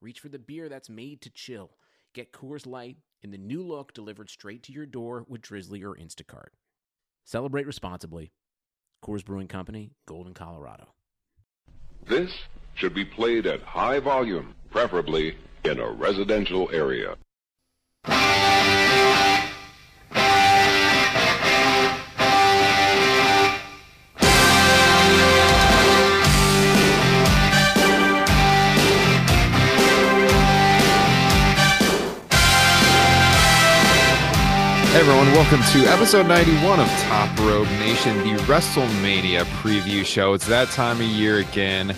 reach for the beer that's made to chill. Get Coors Light in the new look delivered straight to your door with Drizzly or Instacart. Celebrate responsibly. Coors Brewing Company, Golden, Colorado. This should be played at high volume, preferably in a residential area. Welcome to episode 91 of Top Rope Nation, the WrestleMania preview show. It's that time of year again.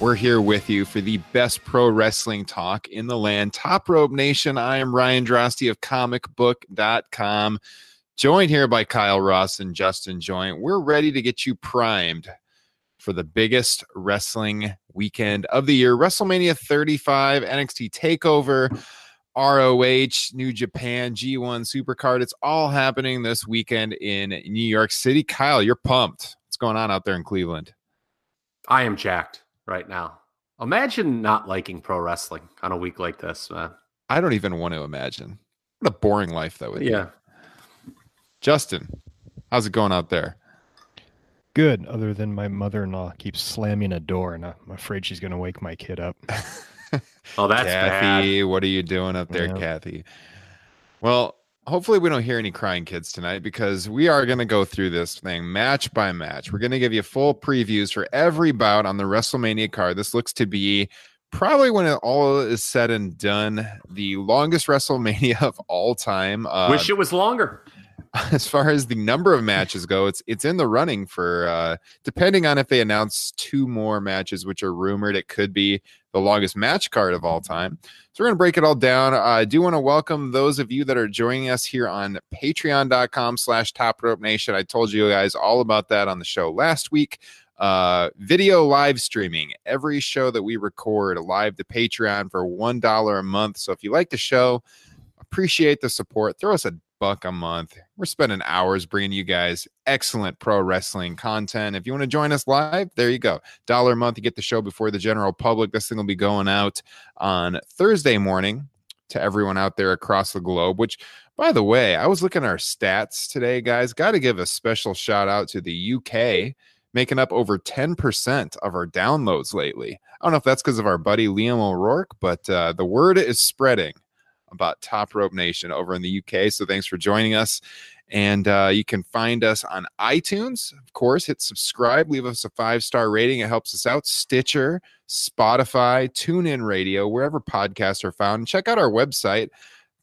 We're here with you for the best pro wrestling talk in the land. Top Rope Nation, I am Ryan Droste of comicbook.com, joined here by Kyle Ross and Justin Joint. We're ready to get you primed for the biggest wrestling weekend of the year WrestleMania 35, NXT TakeOver. ROH, New Japan, G1 Supercard. It's all happening this weekend in New York City. Kyle, you're pumped. What's going on out there in Cleveland? I am jacked right now. Imagine not liking pro wrestling on a week like this, man. I don't even want to imagine. What a boring life that would be. Yeah. be. Justin, how's it going out there? Good, other than my mother in law keeps slamming a door, and I'm afraid she's going to wake my kid up. Oh, that's Kathy, what are you doing up there, Yeah. Kathy? Well, hopefully we don't hear any crying kids tonight because we are going to go through this thing match by match. We're going to give you full previews for every bout on the WrestleMania card. This looks to be probably when it all is said and done, the longest WrestleMania of all time. Uh. Wish it was longer. as far as the number of matches go, it's it's in the running for uh depending on if they announce two more matches, which are rumored, it could be the longest match card of all time. So we're gonna break it all down. I do want to welcome those of you that are joining us here on patreon.com slash top rope nation. I told you guys all about that on the show last week. Uh video live streaming every show that we record live to Patreon for one dollar a month. So if you like the show, appreciate the support. Throw us a buck a month. We're spending hours bringing you guys excellent pro wrestling content. If you want to join us live, there you go. Dollar a month, you get the show before the general public. This thing will be going out on Thursday morning to everyone out there across the globe, which by the way, I was looking at our stats today, guys. Got to give a special shout out to the UK, making up over 10% of our downloads lately. I don't know if that's because of our buddy Liam O'Rourke, but uh, the word is spreading about Top Rope Nation over in the UK. So thanks for joining us. And uh, you can find us on iTunes, of course. Hit subscribe, leave us a five star rating. It helps us out. Stitcher, Spotify, TuneIn Radio, wherever podcasts are found. Check out our website,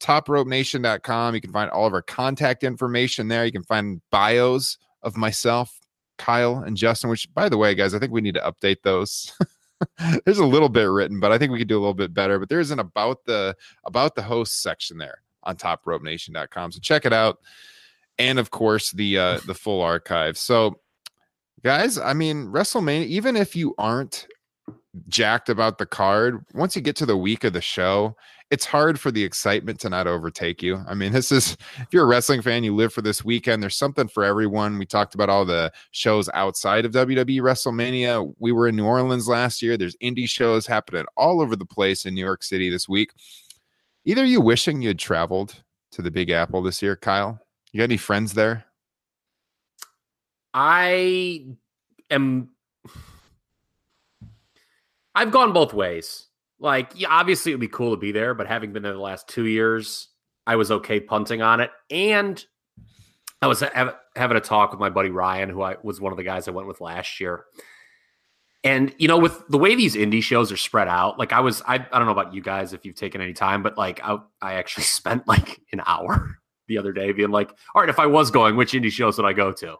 topropenation.com. You can find all of our contact information there. You can find bios of myself, Kyle, and Justin, which, by the way, guys, I think we need to update those. there's a little bit written, but I think we could do a little bit better. But there's an about the about the host section there on topropenation.com. So check it out. And of course the uh the full archive. So guys, I mean WrestleMania, even if you aren't jacked about the card, once you get to the week of the show, it's hard for the excitement to not overtake you. I mean, this is if you're a wrestling fan, you live for this weekend. There's something for everyone. We talked about all the shows outside of WWE WrestleMania. We were in New Orleans last year. There's indie shows happening all over the place in New York City this week. Either you wishing you had traveled to the Big Apple this year, Kyle? You got any friends there? I am. I've gone both ways. Like, yeah, obviously it would be cool to be there, but having been there the last two years, I was okay punting on it. And I was ha- having a talk with my buddy Ryan, who I was one of the guys I went with last year. And you know, with the way these indie shows are spread out, like I was, I, I don't know about you guys if you've taken any time, but like I, I actually spent like an hour the other day being like, all right, if I was going, which indie shows would I go to?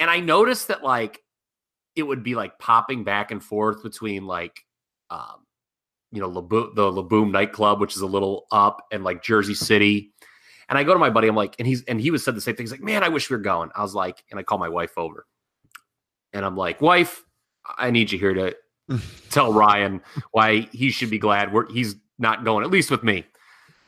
And I noticed that like it would be like popping back and forth between like um you know, Labo- the La Boom nightclub, which is a little up, and like Jersey City. And I go to my buddy, I'm like, and he's and he was said the same thing. He's like, man, I wish we were going. I was like, and I call my wife over, and I'm like, wife, I need you here to tell Ryan why he should be glad we're, he's not going, at least with me,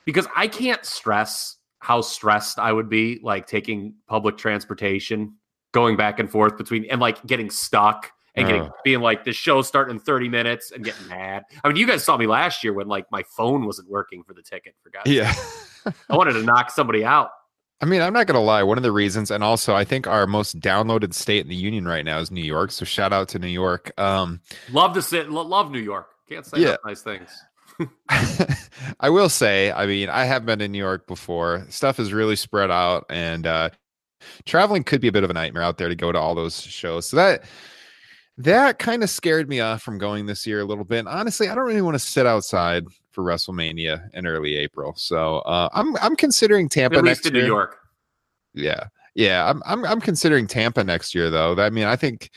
because I can't stress how stressed I would be like taking public transportation, going back and forth between and like getting stuck and getting being like the show starting in 30 minutes and getting mad. I mean, you guys saw me last year when like my phone wasn't working for the ticket for God's Yeah. I wanted to knock somebody out. I mean, I'm not gonna lie. One of the reasons, and also I think our most downloaded state in the union right now is New York. So shout out to New York. Um, Love to sit, lo- love New York. Can't say Yeah. nice things. I will say, I mean, I have been in New York before. Stuff is really spread out, and uh, traveling could be a bit of a nightmare out there to go to all those shows. So that that kind of scared me off from going this year a little bit. Honestly, I don't really want to sit outside for WrestleMania in early April. So uh, I'm I'm considering Tampa At next in New year. York. Yeah. Yeah. I'm I'm I'm considering Tampa next year though. I mean, I think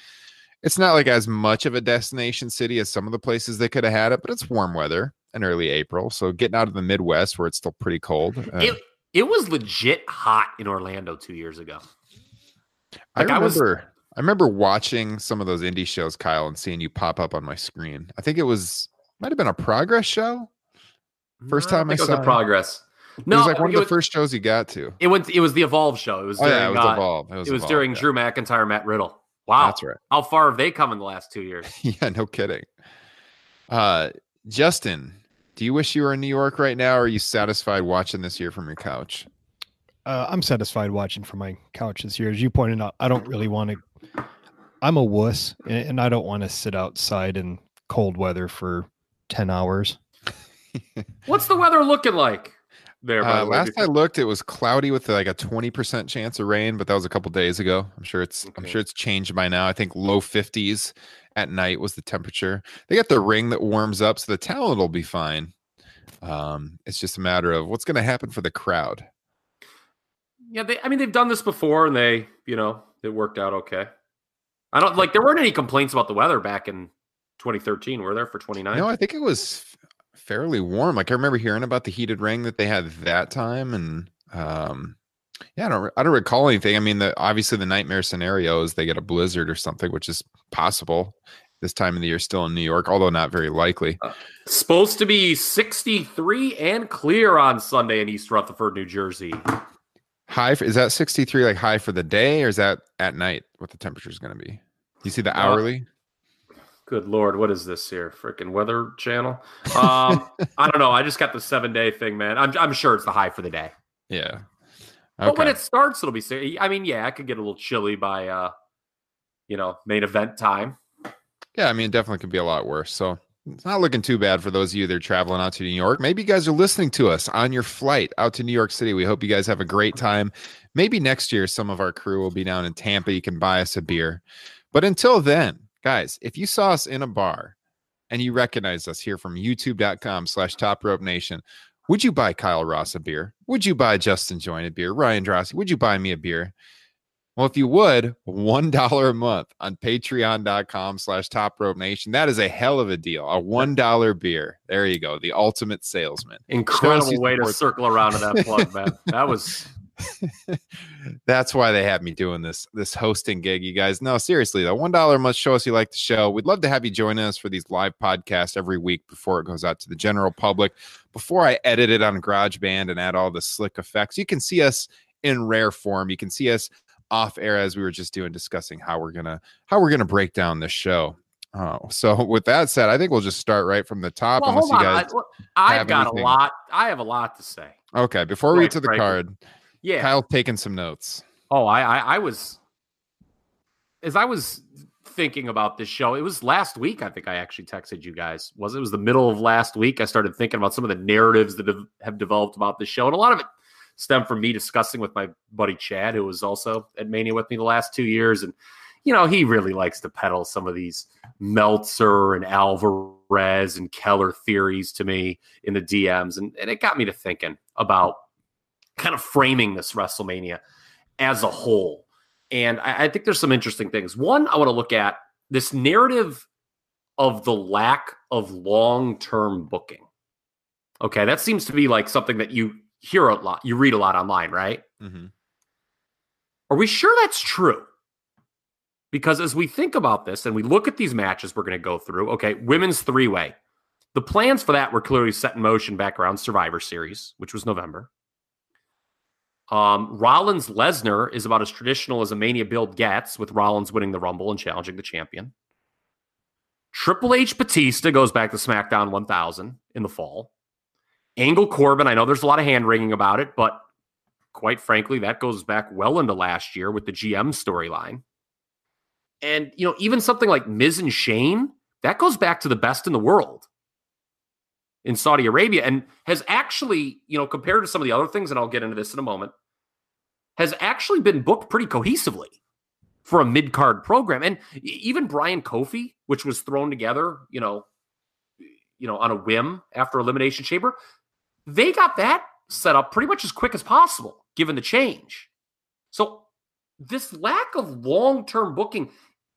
it's not like as much of a destination city as some of the places they could have had it, but it's warm weather in early April. So getting out of the Midwest where it's still pretty cold. uh, It it was legit hot in Orlando two years ago. I like, I was- remember I remember watching some of those indie shows, Kyle, and seeing you pop up on my screen. I think it was might have been a progress show. First time I think it was saw a it. progress. it No, was like one of the was, first shows you got to. It went. It was the Evolve show. It was Oh during. yeah, it was uh, Evolve. it was Evolve, during yeah. Drew McIntyre, Matt Riddle. Wow, That's right. how far have they come in the last two years? yeah, no kidding. Uh, Justin, do you wish you were in New York right now, or are you satisfied watching this year from your couch? Uh, I'm satisfied watching from my couch this year. As you pointed out, I don't really want to. I'm a wuss, and, and I don't want to sit outside in cold weather for ten hours. What's the weather looking like there? By Uh, the last I looked, it was cloudy with like a twenty percent chance of rain, but that was a couple days ago. I'm sure it's I'm sure it's changed by now. I think low fifties at night was the temperature. They got the ring that warms up, so the talent will be fine. Um, it's just a matter of what's going to happen for the crowd. Yeah, they. I mean, they've done this before, and they, you know, it worked out okay. I don't like. There weren't any complaints about the weather back in 2013. Were there for 29? No, I think it was fairly warm. Like I remember hearing about the heated ring that they had that time, and um, yeah, I don't, I don't recall anything. I mean, the obviously the nightmare scenario is they get a blizzard or something, which is possible this time of the year, still in New York, although not very likely. Supposed to be 63 and clear on Sunday in East Rutherford, New Jersey. High for, is that sixty three like high for the day, or is that at night? What the temperature is going to be? You see the Uh, hourly? Good lord, what is this here? Freaking Weather Channel? Um, I don't know. I just got the seven day thing, man. I'm I'm sure it's the high for the day. Yeah. But when it starts, it'll be. I mean, yeah, I could get a little chilly by, uh, you know, main event time. Yeah, I mean, it definitely could be a lot worse. So it's not looking too bad for those of you that are traveling out to New York. Maybe you guys are listening to us on your flight out to New York City. We hope you guys have a great time. Maybe next year, some of our crew will be down in Tampa. You can buy us a beer. But until then, guys, if you saw us in a bar and you recognize us here from youtube.com slash top rope nation, would you buy Kyle Ross a beer? Would you buy Justin Join a beer? Ryan Droste, would you buy me a beer? Well, if you would, one dollar a month on patreon.com slash top rope nation. That is a hell of a deal. A one dollar beer. There you go. The ultimate salesman. Incredible way to circle around to that plug, man. That was That's why they have me doing this this hosting gig, you guys. No, seriously though, one dollar must show us you like the show. We'd love to have you join us for these live podcasts every week before it goes out to the general public. Before I edit it on GarageBand and add all the slick effects, you can see us in rare form. You can see us off air as we were just doing, discussing how we're gonna how we're gonna break down this show. Oh, so with that said, I think we'll just start right from the top. well, unless you guys, I, have got anything. a lot. I have a lot to say. okay, before we get to the Frank. card, Yeah. Kyle taking some notes. Oh, I, I, I was as I was thinking about this show. It was last week. I think I actually texted you guys. Was it, it was the middle of last week? I started thinking about some of the narratives that have, have developed about this show, and a lot of it stemmed from me discussing with my buddy Chad, who was also at Mania with me the last two years, and you know he really likes to peddle some of these Meltzer and Alvarez and Keller theories to me in the DMs, and, and it got me to thinking about kind of framing this WrestleMania as a whole. And I, I think there's some interesting things. One, I want to look at this narrative of the lack of long term booking. Okay, that seems to be like something that you hear a lot, you read a lot online, right? Mhm. Are we sure that's true? Because as we think about this and we look at these matches we're going to go through, okay, women's three way. The plans for that were clearly set in motion back around Survivor Series, which was November. Um, Rollins Lesnar is about as traditional as a Mania build gets, with Rollins winning the Rumble and challenging the champion. Triple H Batista goes back to SmackDown 1000 in the fall. Angle Corbin, I know there's a lot of hand wringing about it, but quite frankly, that goes back well into last year with the GM storyline. And, you know, even something like Miz and Shane, that goes back to the best in the world in Saudi Arabia and has actually, you know, compared to some of the other things, and I'll get into this in a moment, has actually been booked pretty cohesively for a mid card program. And even Bryan Kofi, which was thrown together, you know, you know, on a whim after Elimination Chamber, they got that set up pretty much as quick as possible, given the change. So this lack of long term booking,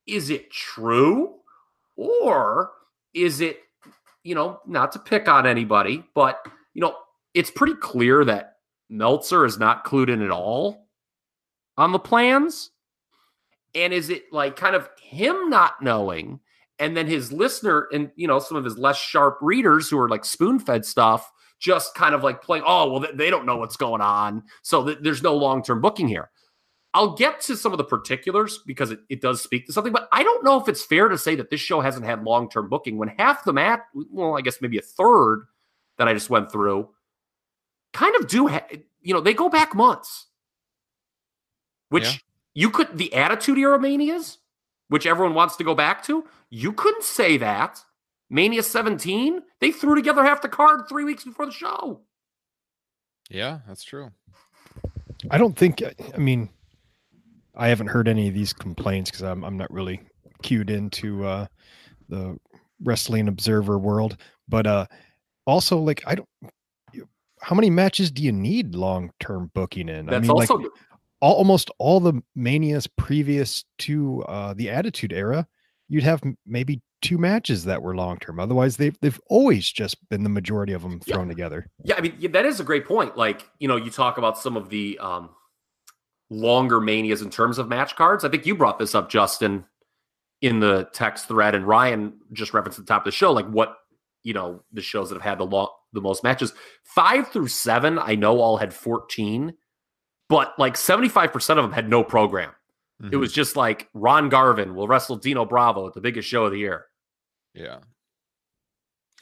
is it true? Or is it you know, not to pick on anybody, but you know, it's pretty clear that Meltzer is not clued in at all on the plans. And is it like kind of him not knowing, and then his listener and you know some of his less sharp readers who are like spoon fed stuff, just kind of like playing, oh well, they don't know what's going on, so th- there's no long term booking here. I'll get to some of the particulars because it, it does speak to something, but I don't know if it's fair to say that this show hasn't had long term booking when half the mat, well, I guess maybe a third that I just went through, kind of do, ha- you know, they go back months, which Yeah. you could, the Attitude Era Manias, which everyone wants to go back to, you couldn't say that. Mania 17, they threw together half the card three weeks before the show. Yeah, that's true. I don't think. I mean, I haven't heard any of these complaints because I'm I'm not really cued into uh, the wrestling observer world. But uh, also, like, I don't. How many matches do you need long term booking in? That's I mean, also like all, almost all the manias previous to uh, the Attitude Era, you'd have maybe two matches that were long term. Otherwise, they've they've always just been the majority of them Yeah. thrown together. Yeah, I mean yeah, that is a great point. Like you know, you talk about some of the um, longer manias in terms of match cards. I think you brought this up, Justin, in the text thread, and Ryan just referenced at the top of the show, like what you know the shows that have had the long the most matches. Five through seven, I know all had fourteen, but like seventy five percent of them had no program. It Mhm. was just like Ron Garvin will wrestle Dino Bravo at the biggest show of the year. yeah.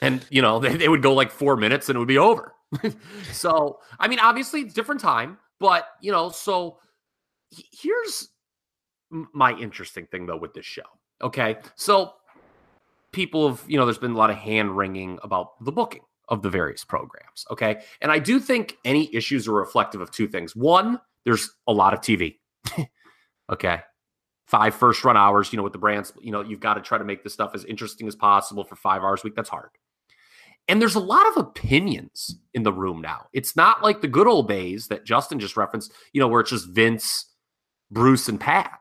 and you know they, they would go like four minutes and it would be over so i mean obviously it's different time but you know so here's my interesting thing though with this show okay so people have you know there's been a lot of hand wringing about the booking of the various programs okay and i do think any issues are reflective of two things one there's a lot of tv okay five first run hours, you know, with the brands, you know, you've got to try to make this stuff as interesting as possible for five hours a week. That's hard. And there's a lot of opinions in the room now. It's not like the good old days that Justin just referenced, you know, where it's just Vince, Bruce, and Pat.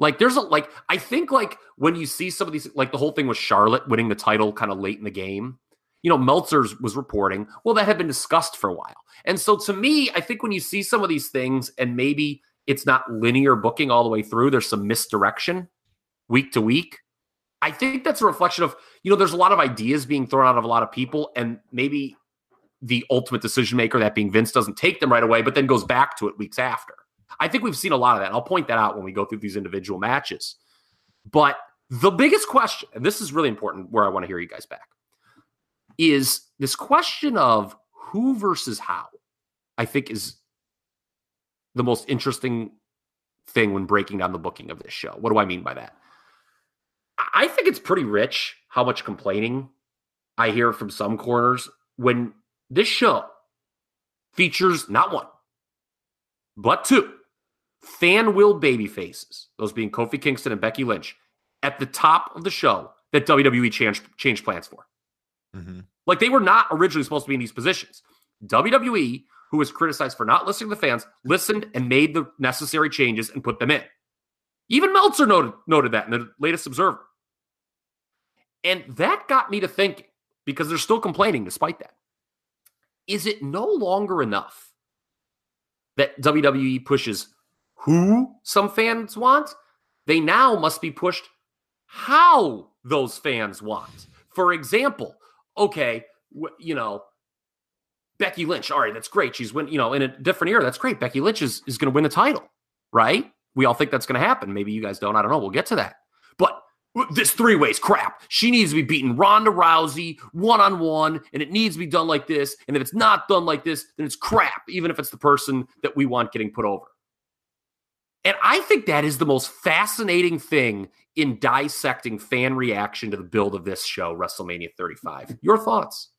Like there's a like I think like when you see some of these like the whole thing with Charlotte winning the title kind of late in the game, you know, Meltzer's was reporting, well, that had been discussed for a while. And so to me, I think when you see some of these things and maybe it's not linear booking all the way through. There's some misdirection week to week. I think that's a reflection of, you know, there's a lot of ideas being thrown out of a lot of people, and maybe the ultimate decision maker, that being Vince, doesn't take them right away, but then goes back to it weeks after. I think we've seen a lot of that. I'll point that out when we go through these individual matches. But the biggest question, and this is really important where I want to hear you guys back, is this question of who versus how, I think is the most interesting thing when breaking down the booking of this show. What do I mean by that? I think it's pretty rich how much complaining I hear from some corners when this show features not one, but two fan willed baby faces, those being Kofi Kingston and Becky Lynch, at the top of the show that WWE changed, changed plans for. Mhm. Like they were not originally supposed to be in these positions. WWE, who was criticized for not listening to the fans, listened and made the necessary changes and put them in. Even Meltzer noted, noted that in the latest Observer. And that got me to thinking because they're still complaining despite that. Is it no longer enough that WWE pushes who some fans want? They now must be pushed how those fans want. For example, okay, you know, Becky Lynch. All right, that's great. She's win, you know, in a different era. That's great. Becky Lynch is, is going to win the title, right? We all think that's going to happen. Maybe you guys don't. I don't know. We'll get to that. But this three ways crap. She needs to be beating Ronda Rousey one on one, and it needs to be done like this. And if it's not done like this, then it's crap, even if it's the person that we want getting put over. And I think that is the most fascinating thing in dissecting fan reaction to the build of this show, WrestleMania 35. Your thoughts?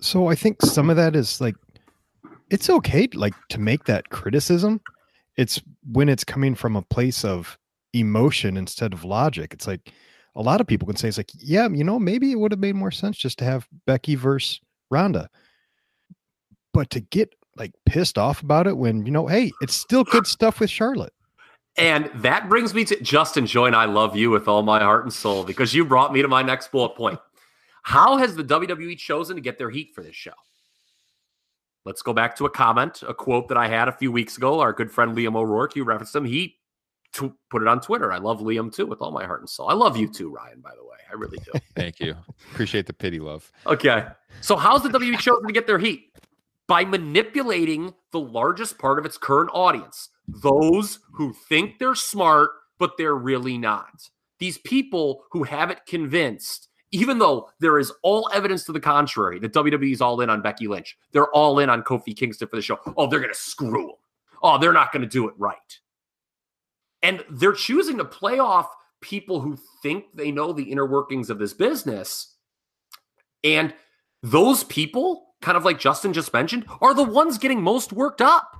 So I think some of that is like it's okay like to make that criticism. It's when it's coming from a place of emotion instead of logic. It's like a lot of people can say it's like, yeah, you know, maybe it would have made more sense just to have Becky versus Ronda. But to get like pissed off about it when, you know, hey, it's still good stuff with Charlotte. And that brings me to Justin Join. I love you with all my heart and soul because you brought me to my next bullet point. How has the WWE chosen to get their heat for this show? Let's go back to a comment, a quote that I had a few weeks ago. Our good friend Liam O'Rourke, you referenced him. He t- put it on Twitter. I love Liam too with all my heart and soul. I love you too, Ryan, by the way. I really do. Thank you. Appreciate the pity love. Okay. So, how's the WWE chosen to get their heat? By manipulating the largest part of its current audience, those who think they're smart, but they're really not. These people who have it convinced even though there is all evidence to the contrary that WWE is all in on Becky Lynch, they're all in on Kofi Kingston for the show. Oh, they're going to screw him. Oh, they're not going to do it right. And they're choosing to play off people who think they know the inner workings of this business. And those people, kind of like Justin just mentioned, are the ones getting most worked up.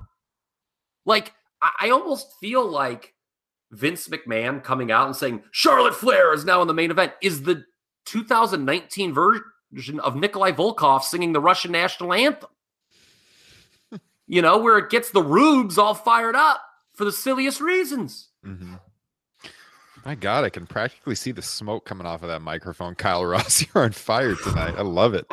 Like, I almost feel like Vince McMahon coming out and saying Charlotte Flair is now in the main event is the 2019 version of Nikolai Volkov singing the Russian national anthem. you know, where it gets the rubes all fired up for the silliest reasons. Mm-hmm. My God, I can practically see the smoke coming off of that microphone. Kyle Ross, you're on fire tonight. I love it.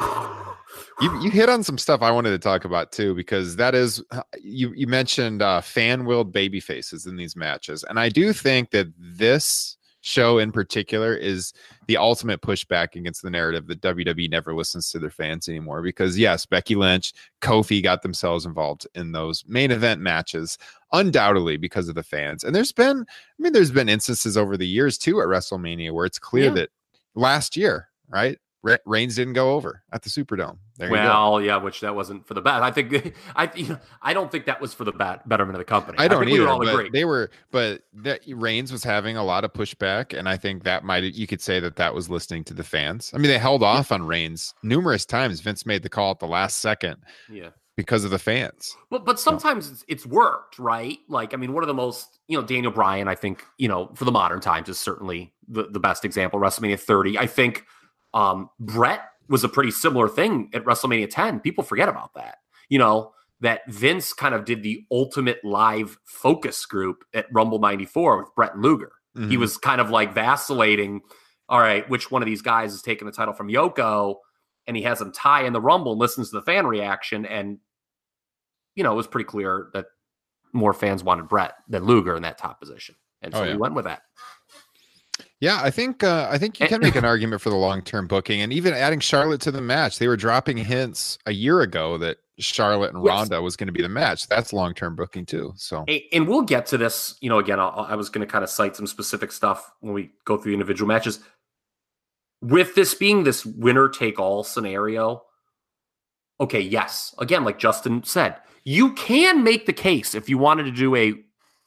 You, you hit on some stuff I wanted to talk about too, because that is you you mentioned uh, fan willed baby faces in these matches, and I do think that this show in particular is the ultimate pushback against the narrative that WWE never listens to their fans anymore. Because yes, Becky Lynch, Kofi got themselves involved in those main event matches, undoubtedly because of the fans. And there's been, I mean, there's been instances over the years too at WrestleMania where it's clear yeah. that last year, right? Reigns didn't go over at the Superdome. There well, yeah, which that wasn't for the bad. I think I you know, I don't think that was for the bad betterment of the company. I don't I either. We all agree. They were, but that Reigns was having a lot of pushback, and I think that might you could say that that was listening to the fans. I mean, they held off on Reigns numerous times. Vince made the call at the last second. Yeah. Because of the fans, but but sometimes it's, it's worked, right? Like I mean, one of the most you know Daniel Bryan, I think you know for the modern times is certainly the the best example. WrestleMania 30, I think um, Bret was a pretty similar thing at WrestleMania 10. People forget about that. You know, that Vince kind of did the ultimate live focus group at Rumble 94 with Bret and Luger. Mm-hmm. He was kind of like vacillating. All right, which one of these guys is taking the title from Yoko? And he has him tie in the Rumble and listens to the fan reaction. And, you know, it was pretty clear that more fans wanted Bret than Luger in that top position. And so oh, yeah. he went with that. Yeah, I think uh, I think you can make an argument for the long term booking, and even adding Charlotte to the match. They were dropping hints a year ago that Charlotte and yes. Ronda was going to be the match. That's long term booking too. So, and we'll get to this. You know, again, I'll, i was going to kind of cite some specific stuff when we go through individual matches. With this being this winner take all scenario, okay, yes, again, like Justin said, you can make the case if you wanted to do a,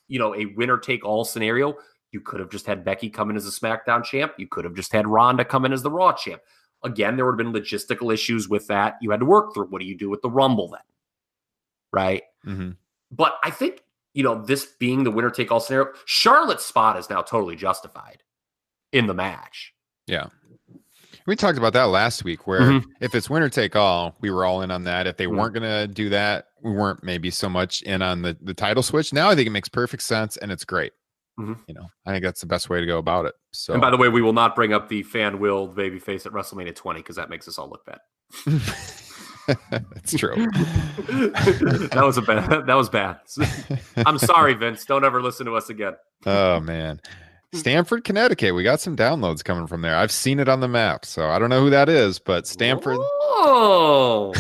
you know, a winner take all scenario you could have just had Becky come in as a SmackDown champ. You could have just had Ronda come in as the Raw champ. Again, there would have been logistical issues with that. You had to work through. What do you do with the Rumble then? Right. Mm-hmm. But I think, you know, this being the winner take all scenario, Charlotte's spot is now totally justified in the match. Yeah. We talked about that last week where mm-hmm. if it's winner take all, we were all in on that. If they mm-hmm. weren't going to do that, we weren't maybe so much in on the, the title switch. Now I think it makes perfect sense and it's great. Mhm. You know, I think that's the best way to go about it. So, And by the way, we will not bring up the fan willed babyface at WrestleMania 20 because that makes us all look bad. That's true. that was a bad. That was bad. I'm sorry, Vince. Don't ever listen to us again. Oh man. Stamford, Connecticut. We got some downloads coming from there. I've seen it on the map, so I don't know who that is, but Stamford. Oh,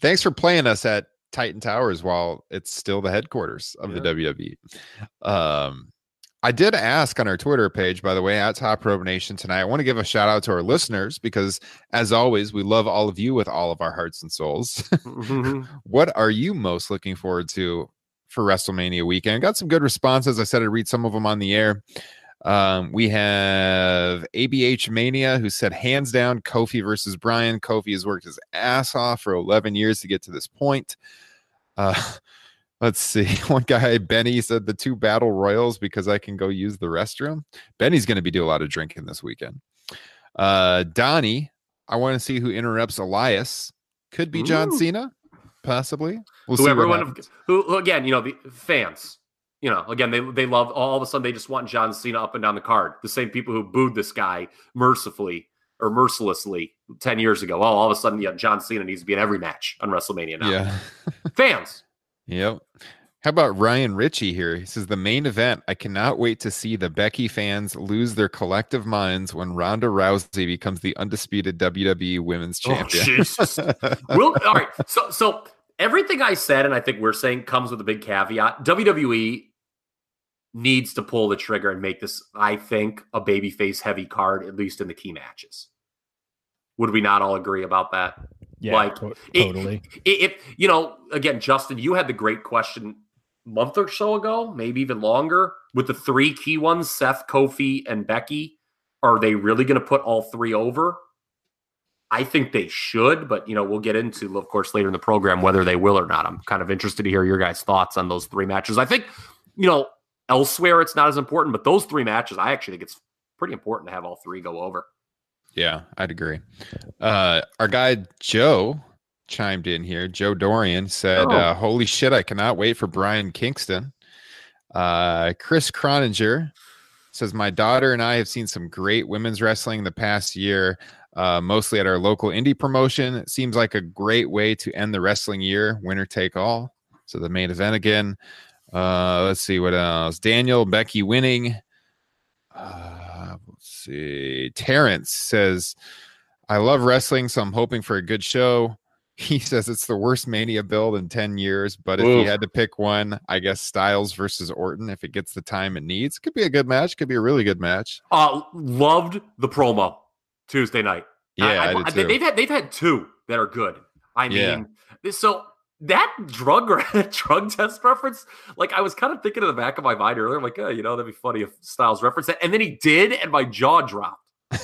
Thanks for playing us at Titan Towers while it's still the headquarters of the WWE. Um, I did ask on our Twitter page, by the way, at Top Rope Nation tonight. I want to give a shout out to our listeners because, as always, we love all of you with all of our hearts and souls. what are you most looking forward to for WrestleMania weekend? Got some good responses. I said I'd read some of them on the air. Um, we have ABH Mania who said hands down Kofi versus Bryan. Kofi has worked his ass off for 11 years to get to this point. Uh, let's see. One guy, Benny, said the two battle royals because I can go use the restroom. Benny's going to be doing a lot of drinking this weekend. Uh, Donnie, I want to see who interrupts Elias. Could be John Ooh. Cena, possibly. We'll who see what everyone happens. who who, again, you know, the fans. You know, again, they they love all of a sudden they just want John Cena up and down the card. The same people who booed this guy mercifully or mercilessly ten years ago. Well, all of a sudden, yeah, John Cena needs to be in every match on WrestleMania now. Yeah. Fans. Yep. How about Ryan Ritchie here? He says the main event. I cannot wait to see the Becky fans lose their collective minds when Ronda Rousey becomes the undisputed WWE Women's Oh, Champion. Jesus. Will all right. So so everything I said and I think we're saying comes with a big caveat. WWE needs to pull the trigger and make this, I think, a babyface heavy card, at least in the key matches. Would we not all agree about that? Yeah, Like, to- totally. If you know, again, Justin, you had the great question a month or so ago, maybe even longer, with the three key ones, Seth, Kofi, and Becky. Are they really going to put all three over? I think they should, but you know, we'll get into, of course, later in the program whether they will or not. I'm kind of interested to hear your guys' thoughts on those three matches. I think, you know, elsewhere it's not as important, but those three matches, I actually think it's pretty important to have all three go over. Yeah, I'd agree. Uh, our guy Joe chimed in here. Joe Dorian said, Oh. uh, "Holy shit, I cannot wait for Bryan Kingston." Uh, Chris Croninger says, "My daughter and I have seen some great women's wrestling the past year, uh, mostly at our local indie promotion. It seems like a great way to end the wrestling year, winner take all." So the main event again. Uh, let's see what else. Daniel Becky winning. Uh, let's see. Terrence says, I love wrestling, so I'm hoping for a good show. He says it's the worst Mania build in 10 years, but if he had to pick one, I guess Styles versus Orton, if it gets the time it needs, could be a good match. Could be a really good match. Uh, loved the promo Tuesday night. Yeah, I, I, I, they've had they've had two that are good. I Yeah. mean, so that drug drug test reference, like I was kind of thinking in the back of my mind earlier, I'm like, oh, you know, that'd be funny if Styles referenced that, and then he did, and my jaw dropped.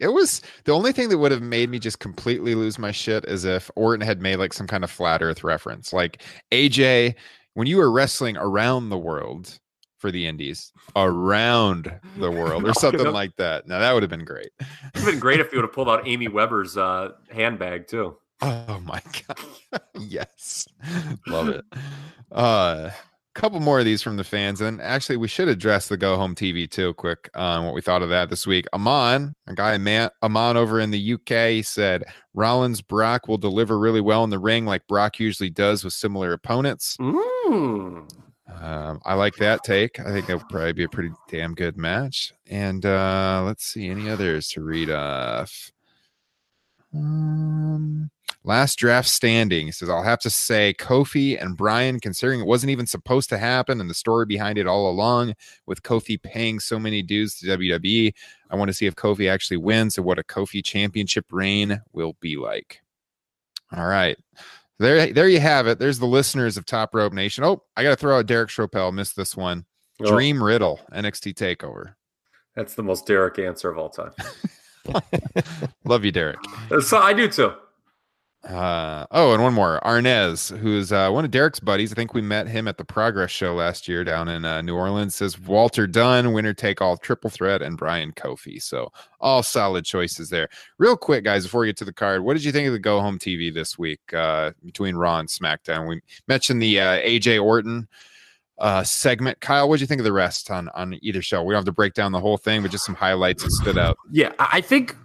It was the only thing that would have made me just completely lose my shit is if Orton had made like some kind of flat earth reference. Like AJ, when you were wrestling around the world for the indies, around the world, or Oh, something like that. Now that would have been great. It'd been great if you would have pulled out Amy Weber's uh, handbag too. Oh my god. yes. Love it. Uh couple more of these from the fans. And actually we should address the go home TV too, quick on what we thought of that this week. Amon, a guy Man Amon over in the UK said Rollins Brock will deliver really well in the ring like Brock usually does with similar opponents. Mm. Um, I like that take. I think that'll probably be a pretty damn good match. And uh, let's see any others to read off. Um, last draft standing says I'll have to say Kofi and Bryan, considering it wasn't even supposed to happen, and the story behind it all along, with Kofi paying so many dues to WWE. I want to see if Kofi actually wins and what a Kofi championship reign will be like. All right. There, there you have it. There's the listeners of Top Rope Nation. Oh, I got to throw out Derek Chappelle. Missed this one. Oh, Dream Riddle, NXT Takeover. that's the most Derek answer of all time. Love you, Derek. So I do too. Uh, oh, and one more. Arnez, who's uh, one of Derek's buddies. I think we met him at the Progress Show last year down in uh, New Orleans. Says Walter Dunne, winner take all triple threat, and Bryan Kofi. So all solid choices there. Real quick, guys, before we get to the card, what did you think of the Go Home TV this week uh, between Raw and SmackDown? We mentioned the uh, AJ Orton uh, segment. Kyle, what do you think of the rest on on either show? We don't have to break down the whole thing, but just some highlights that stood out. Yeah, I think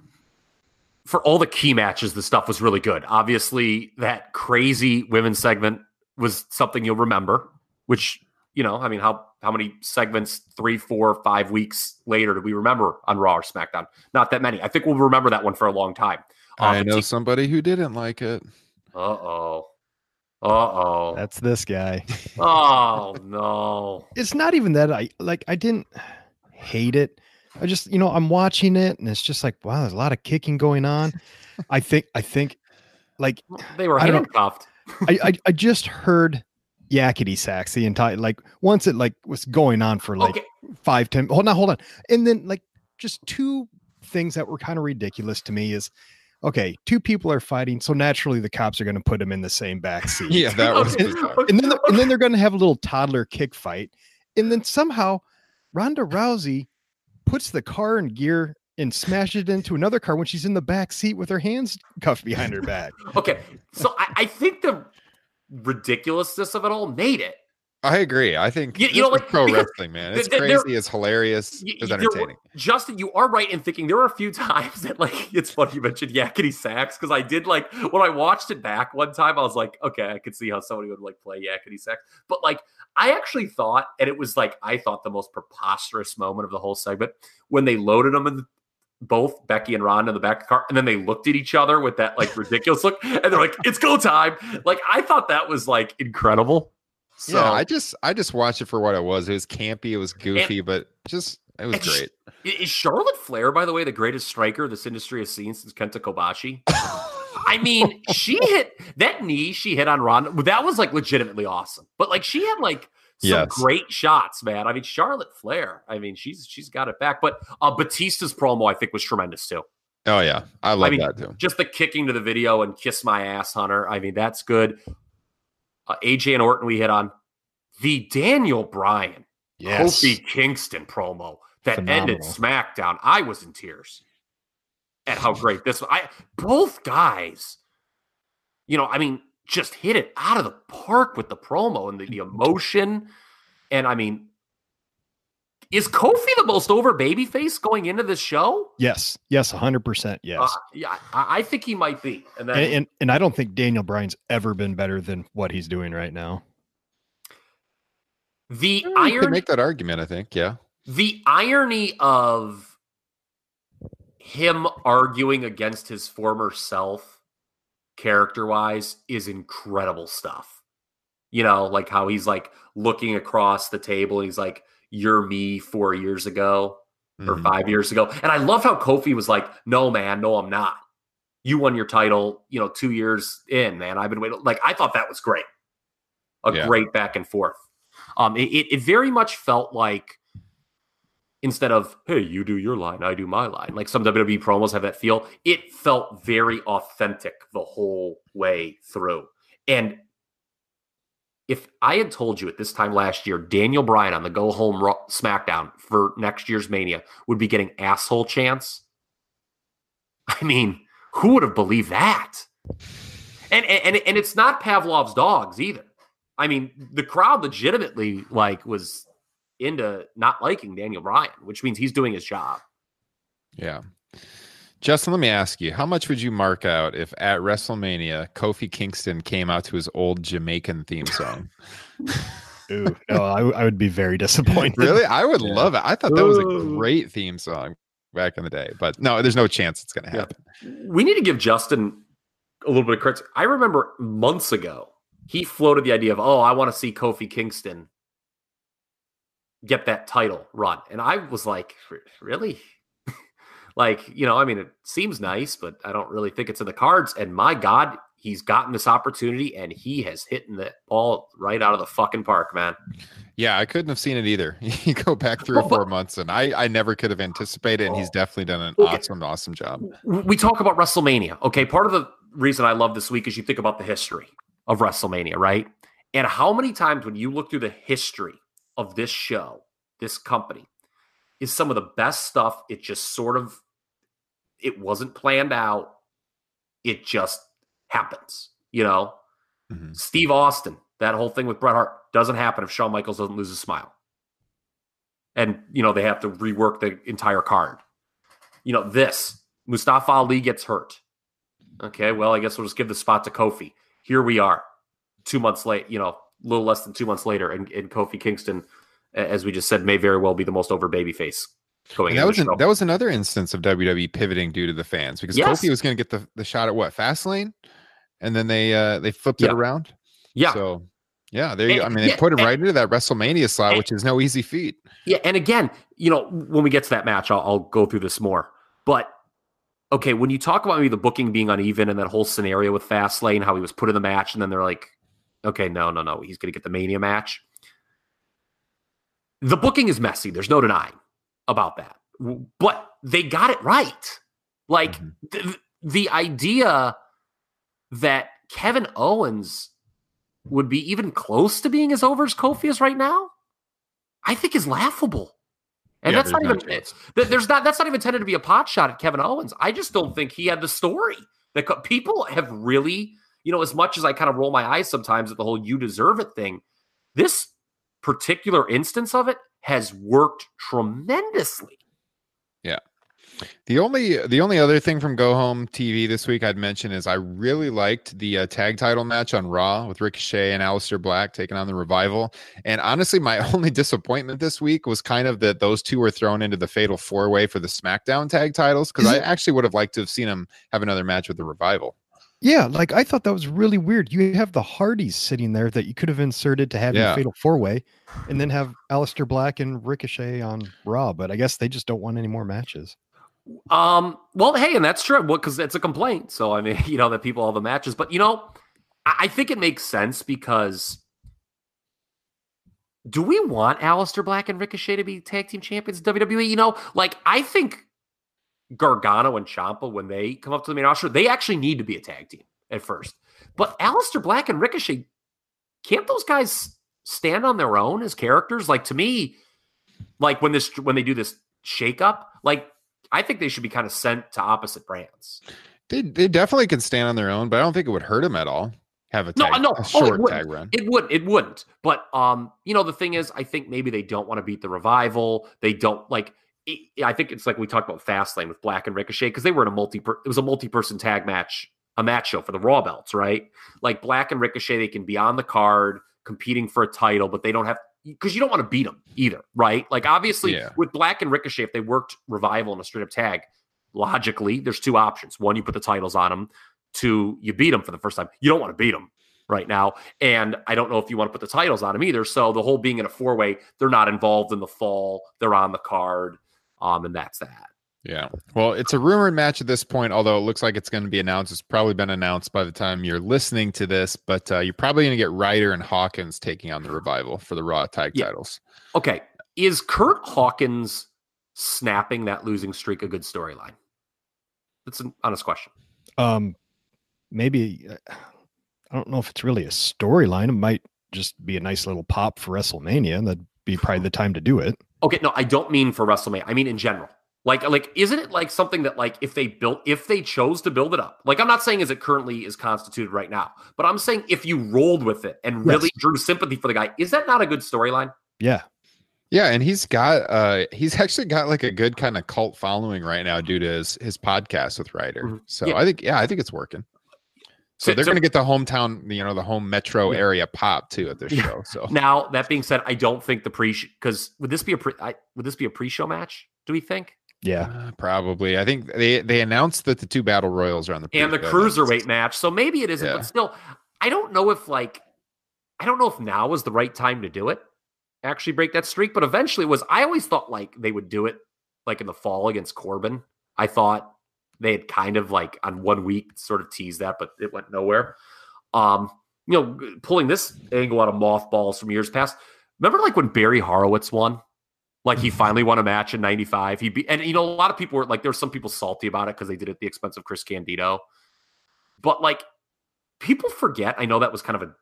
for all the key matches, the stuff was really good. Obviously, that crazy women's segment was something you'll remember. Which you know, I mean, how how many segments three, four, five weeks later do we remember on Raw or SmackDown? Not that many. I think we'll remember that one for a long time. I know somebody who didn't like it. Uh oh. Uh oh. That's this guy. Oh no. It's not even that I like. I didn't hate it. I just, you know, I'm watching it and it's just like, wow, there's a lot of kicking going on. I think, I think, like, They were I handcuffed. I, I, I just heard yakety sax the entire like once it like was going on for like okay. five ten hold on hold on and then like just two things that were kind of ridiculous to me is okay two people are fighting so naturally the cops are going to put them in the same back seat Yeah, that was Okay. bizarre. and then and then they're going to have a little toddler kick fight and then somehow Ronda Rousey puts the car in gear and smashes it into another car when she's in the back seat with her hands cuffed behind her back Okay. So I, I think the ridiculousness of it all made it. I agree. I think You- you know, like, pro wrestling, man. It's crazy. It's hilarious. It's entertaining. Justin, you are right in thinking there were a few times that like it's funny you mentioned yakety sax because I did like when I watched it back one time I was like okay I could see how somebody would like play yakety sax but like I actually thought and it was like I thought the most preposterous moment of the whole segment when they loaded them in the, both Becky and Ron in the back of the car and then they looked at each other with that like ridiculous look and they're like it's go time like I thought that was like incredible so yeah, I just I just watched it for what it was. It was campy, it was goofy, but just it was and sh- great. Is Charlotte Flair, by the way, the greatest striker this industry has seen since Kenta Kobashi? I mean, she hit that knee she hit on Ronda. That was like legitimately awesome. But like she had like some Yes. great shots, man. I mean, Charlotte Flair. I mean, she's she's got it back. But uh, Batista's promo, I think, was tremendous too. Oh yeah, I love mean, that too. Just the kicking to the video and kiss my ass, Hunter. I mean, that's good. Uh, AJ and Orton, we hit on the Daniel Bryan yes Kofi Kingston promo that ended SmackDown. I was in tears at how great this was. I both guys, you know, I mean, just hit it out of the park with the promo and the, the emotion. And I mean, is Kofi the most over babyface going into this show? yes yes 100% yes Uh, yeah, I, I think he might be. And then and, and and I don't think Daniel Bryan's ever been better than what he's doing right now. the You could iron make that argument. I think. Yeah. the irony of him arguing against his former self character wise is incredible stuff you know like how he's like looking across the table and he's like you're me four years ago or Mhm. five years ago. And i love how kofi was like no man no i'm not. You won your title you know two years in man. I've been waiting. Like i thought that was great. A Yeah. great back and forth. Um it, it, it very much felt like instead of hey you do your line i do my line like some wwe promos have that feel it felt very authentic the whole way through. And if i had told you at this time last year daniel bryan on the go home smackdown for next year's mania would be getting asshole chance, i mean who would have believed that and and and it's not pavlov's dogs either i mean the crowd legitimately like was into not liking Daniel Bryan, which means he's doing his job. Yeah. Justin, let me ask you, how much would you mark out if at WrestleMania Kofi Kingston came out to his old Jamaican theme song? Ooh, no, I, w- I would be very disappointed. really? I would Yeah. love it. I thought that was a great theme song back in the day, but no, there's no chance it's going to Yeah. happen. We need to give Justin a little bit of credit. I remember months ago, he floated the idea of, oh, I want to see Kofi Kingston get that title run. And I was like, really? Like, you know, I mean, it seems nice, but I don't really think it's in the cards. And my God, he's gotten this opportunity and he has hit the ball right out of the fucking park, man. Yeah, I couldn't have seen it either. You go back three or four months, and I, I never could have anticipated, and he's definitely done an Okay. awesome, awesome job. we talk about WrestleMania. Okay, part of the reason I love this week is you think about the history of WrestleMania, right? And how many times when you look through the history of this show, this company, is some of the best stuff. It just sort of it wasn't planned out. It just happens, you know. Mhm. Steve Austin, That whole thing with Bret Hart doesn't happen if Shawn Michaels doesn't lose a smile. And, you know, they have to rework the entire card. You know, this Mustafa Ali gets hurt. Okay, well, I guess we'll just give the spot to Kofi. Here we are, two months late, you know, a little less than two months later, and, and Kofi Kingston, as we just said, may very well be the most over babyface going. That was an, that was another instance of WWE pivoting due to the fans because Yes. Kofi was going to get the, the shot at what Fastlane, and then they uh they flipped it around. yeah, So yeah, there you. I mean, they yeah, put him and- right into that WrestleMania slot, and- which is no easy feat. Yeah, and again, you know, when we get to that match, I'll, I'll go through this more. But okay, when you talk about maybe the booking being uneven and that whole scenario with Fastlane, how he was put in the match, and then they're like, okay, no, no, no, he's going to get the Mania match. The booking is messy. There's no denying about that. But they got it right. Like Mhm. th- the idea that Kevin Owens would be even close to being as over as Kofi is right now, I think is laughable. And Yeah, that's not even th- there's not that's not even intended to be a pot shot at Kevin Owens. I just don't think he had the story. That people have really, you know, as much as I kind of roll my eyes sometimes at the whole "you deserve it" thing, this particular instance of it has worked tremendously. Yeah. The only the only other thing from Go Home TV this week I'd mention is I really liked the uh, tag title match on Raw with Ricochet and Aleister Black taking on the Revival. And honestly, my only disappointment this week was kind of that those two were thrown into the Fatal Four Way for the SmackDown tag titles because I actually would have liked to have seen them have another match with the Revival. Yeah, like I thought that was really weird. You have the Hardys sitting there that you could have inserted to have Yeah. your fatal four way, and then have Aleister Black and Ricochet on Raw. But I guess they just don't want any more matches. Um, well, hey, and that's true. Well, because it's a complaint. So I mean, you know, that people all the matches, but you know, I, I think it makes sense because do we want Aleister Black and Ricochet to be tag team champions in WWE? You know, like I think Gargano and Ciampa, when they come up to the main roster, they actually need to be a tag team at first. But Aleister Black and Ricochet, can't those guys stand on their own as characters? Like to me, like when this when they do this shakeup, like I think they should be kind of sent to opposite brands. They they definitely can stand on their own, but I don't think it would hurt them at all. Have a No, tag, no. a Oh, it short wouldn't. tag run. It would it wouldn't. But um, you know, the thing is, I think maybe they don't want to beat the revival. They don't like. I think it's like we talked about Fastlane with Black and Ricochet because they were in a multi. It was a multi-person tag match, a match show for the Raw belts, right? Like Black and Ricochet, they can be on the card competing for a title, but they don't have because you don't want to beat them either, right? Like obviously Yeah. with Black and Ricochet, if they worked revival in a straight up tag, logically there's two options: one, you put the titles on them; two, you beat them for the first time. You don't want to beat them right now. And I don't know if you want to put the titles on them either. So the whole being in a four way, they're not involved in the fall. They're on the card. Um, and that's that. Yeah. Well, it's a rumored match at this point, although it looks like it's going to be announced. It's probably been announced by the time you're listening to this, but uh, you're probably going to get Ryder and Hawkins taking on the revival for the Raw tag Yeah. titles. Okay. Is Kurt Hawkins snapping that losing streak a good storyline? That's an honest question. Um, maybe uh, I don't know if it's really a storyline. It might just be a nice little pop for WrestleMania, and that'd be probably the time to do it. Okay, no, I don't mean for WrestleMania. I mean in general. Like, like, isn't it like something that, like, if they built, if they chose to build it up, like, I'm not saying as it currently is constituted right now, but I'm saying if you rolled with it and really Yes. drew sympathy for the guy, is that not a good storyline? Yeah, Yeah, and he's got uh he's actually got like a good kind of cult following right now due to his his podcast with Ryder. Mhm. So Yeah. I think yeah, I think it's working. So So- they're so- going to get the hometown, you know, the home metro Yeah. area pop too at this Yeah. show. So Now, that being said, I don't think the pre because would this be a pre I, would this be a pre-show match? Do we think? yeah. Uh, probably. I think they they announced that the two battle royals are on the And the cruiserweight match, so maybe it isn't, Yeah. but still, I don't know if like I don't know if now is the right time to do it. Actually, break that streak, but eventually it was. I always thought like they would do it like in the fall against Corbin. I thought they had kind of like on one week sort of teased that, but it went nowhere. Um, you know, pulling this angle out of mothballs from years past. Remember, like when Barry Horowitz won, like he finally won a match in '95. He be, and you know a lot of people were like, there were some people salty about it because they did it at the expense of Chris Candido. But like, people forget. I know that was kind of a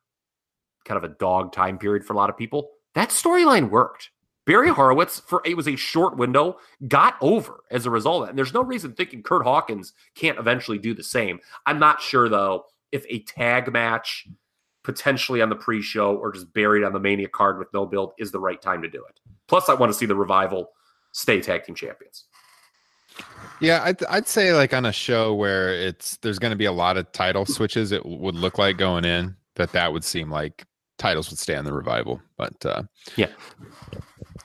kind of a dog time period for a lot of people. That storyline worked. Barry Horowitz, for it was a short window, got over as a result of that. And there's no reason thinking Kurt Hawkins can't eventually do the same. I'm not sure though if a tag match potentially on the pre-show or just buried on the Mania card with no build is the right time to do it. Plus, I want to see the revival stay tag team champions. Yeah, I'd, I'd say like on a show where it's there's going to be a lot of title switches, it would look like going in that that would seem like titles would stay on the revival. But uh, Yeah.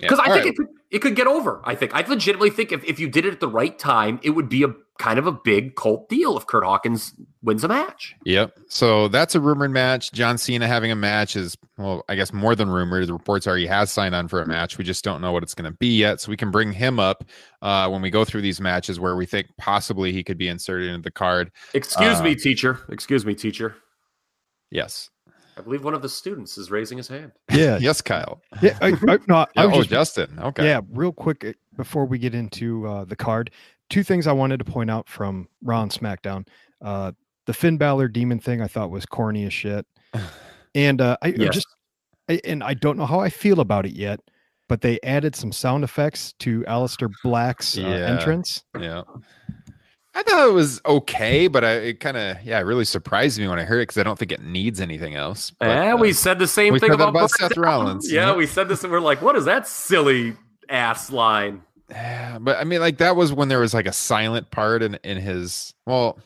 Yeah. Because I All think right. it, could, it could get over. I think I legitimately think if, if you did it at the right time, it would be a kind of a big cult deal if Kurt Hawkins wins a match. Yep. So that's a rumored match. John Cena having a match is, well, I guess more than rumored. The reports are he has signed on for a match. We just don't know what it's going to be yet. So we can bring him up uh, when we go through these matches where we think possibly he could be inserted into the card. Excuse Uh, me, teacher. Excuse me, teacher. Yes. I believe one of the students is raising his hand. Yeah, Yes, Kyle. yeah. I, I, no, I Yeah, was oh, just Justin. Okay. Yeah, real quick uh, before we get into uh, the card, two things I wanted to point out from Raw and SmackDown. Uh, the Finn Balor demon thing I thought was corny as shit, and uh, I I Yes. just I, and I don't know how I feel about it yet, but they added some sound effects to Aleister Black's uh, Yeah. entrance. Yeah. I thought it was okay, but I, it kind of, yeah, it really surprised me when I heard it because I don't think it needs anything else. But, yeah, uh, we said the same thing about, about Seth. Rollins, Yeah, yeah. we said this and we're like, what is that silly ass line? Yeah, but I mean, like that was when there was like a silent part in in his. Well,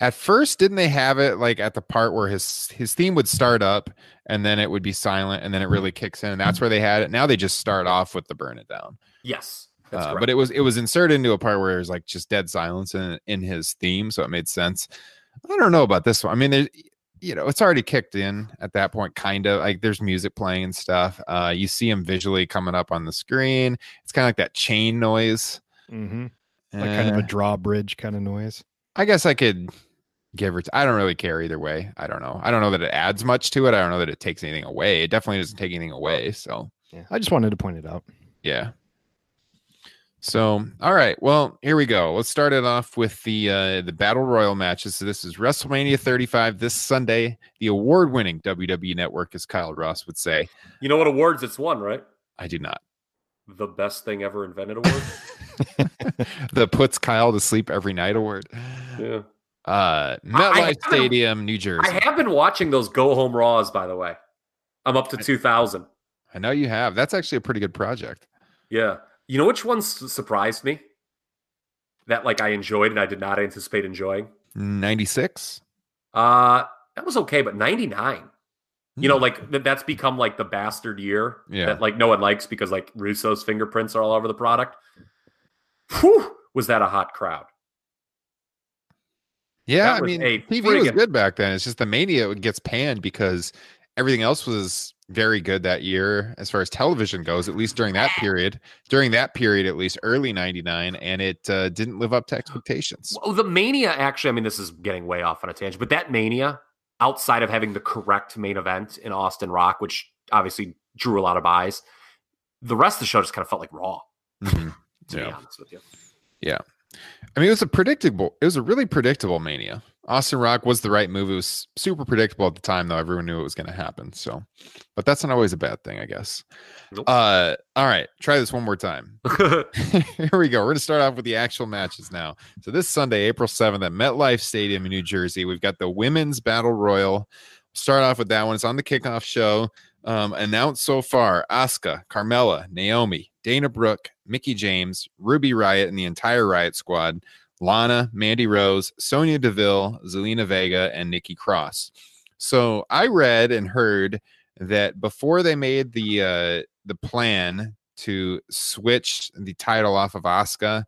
at first, didn't they have it like at the part where his his theme would start up and then it would be silent and then it really kicks in and that's where they had it. Now they just start off with the burn it down. Yes. Uh, but it was it was inserted into a part where there's like just dead silence in in his theme, so it made sense. I don't know about this one. I mean, there's you know, it's already kicked in at that point, kind of like there's music playing and stuff. Uh, you see him visually coming up on the screen. It's kind of like that chain noise. Mm-hmm. Like kind of Eh, a drawbridge kind of noise. I guess I could give or t- I don't really care either way. I don't know. I don't know that it adds much to it. I don't know that it takes anything away. It definitely doesn't take anything away. So Yeah, I just wanted to point it out. yeah. So all right, well here we go. Let's start it off with the uh, the battle royal matches. So this is WrestleMania 35 this Sunday. The award-winning WWE Network, as Kyle Ross would say. you know what awards it's won, right? I do not. The best thing ever invented award. the puts Kyle to sleep every night award. yeah. Uh, MetLife Stadium, New Jersey. I have been watching those go home raws, by the way. I'm up to 2000. I know you have. That's actually a pretty good project. Yeah. You know which ones surprised me? That like I enjoyed and I did not anticipate enjoying. 96. Uh that was okay, but 99. You know, Hmm. like th- that's become like the bastard year Yeah. that like no one likes because like Russo's fingerprints are all over the product. Whew, was that a hot crowd? Yeah, I mean, TV was good back then. It's just the Mania gets panned because everything else was very good that year as far as television goes, at least during that period. During that period, at least early 99, and it uh, didn't live up to expectations. Well, the Mania actually, I mean, this is getting way off on a tangent, but that Mania, outside of having the correct main event in Austin Rock, which obviously drew a lot of buys, the rest of the show just kind of felt like Raw, Mhm. to be Yeah. honest with you. yeah. I mean, it was a predictable, it was a really predictable Mania. Austin Rock was the right move. It was super predictable at the time, though. Everyone knew it was going to happen. So, but that's not always a bad thing, I guess. Nope. Uh, all right, try this one more time. Here we go. We're going to start off with the actual matches now. So this Sunday, April 7th at MetLife Stadium in New Jersey, we've got the Women's Battle Royal. Start off with that one. It's on the kickoff show. Um, announced so far Asuka, Carmella, Naomi, Dana Brooke, Mickie James, Ruby Riot, and the entire Riot squad. Lana, Mandy Rose, Sonya Deville, Zelina Vega, and Nikki Cross. So I read and heard that before they made the uh, the plan to switch the title off of Asuka,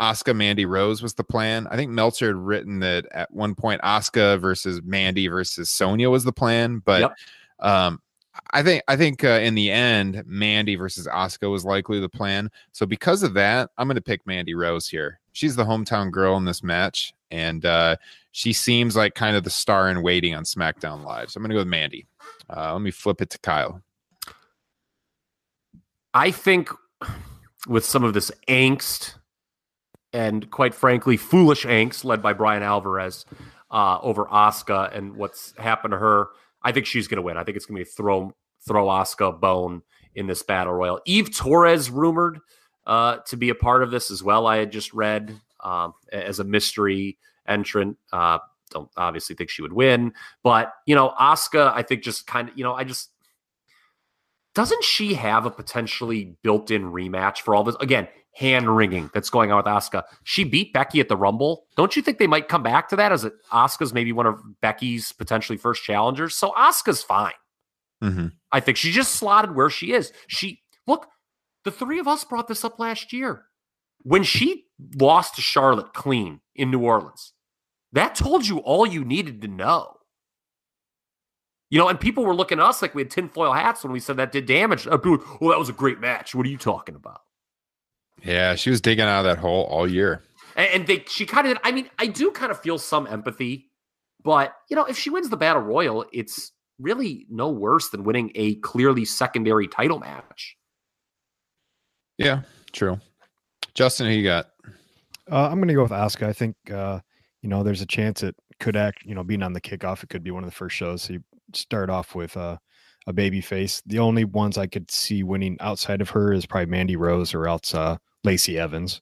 Asuka Mandy Rose was the plan. I think Meltzer had written that at one point Asuka versus Mandy versus Sonya was the plan, but Yep. um, I think I think uh, in the end Mandy versus Asuka was likely the plan. So because of that, I'm going to pick Mandy Rose here. She's the hometown girl in this match, and uh, she seems like kind of the star in waiting on SmackDown Live. So I'm to go with Mandy. Uh, let me flip it to Kyle. I think with some of this angst and quite frankly, foolish angst led by Bryan Alvarez uh, over Asuka and what's happened to her, I think she's to win. I think it's to be throw throw Asuka a bone in this battle royal. Eve Torres rumored uh, to be a part of this as well. I had just read um, as a mystery entrant uh, don't obviously think she would win. But, you know, Asuka, I think just kind of, you know, I just doesn't she have a potentially built-in rematch for all this? Again, hand wringing that's going on with Asuka. She beat Becky at the Rumble. Don't you think they might come back to that as it Asuka's maybe one of Becky's potentially first challengers? So Asuka's fine. hmm I think she just slotted where she is. She look, the three of us brought this up last year. When she lost to Charlotte clean in New Orleans, that told you all you needed to know. You know, and people were looking at us like we had tinfoil hats when we said that did damage. Well, oh, that was a great match. What are you talking about? Yeah, she was digging out of that hole all year. And, and they, she kind of, I mean, I do kind of feel some empathy, but you know, if she wins the battle royal, it's really no worse than winning a clearly secondary title match. Yeah, true. Justin, who you got? Uh, I'm going to go with Asuka. I think uh, you know there's a chance it could act. You know, being on the kickoff, it could be one of the first shows. So you start off with uh, a baby face. The only ones I could see winning outside of her is probably Mandy Rose or else uh, Lacey Evans.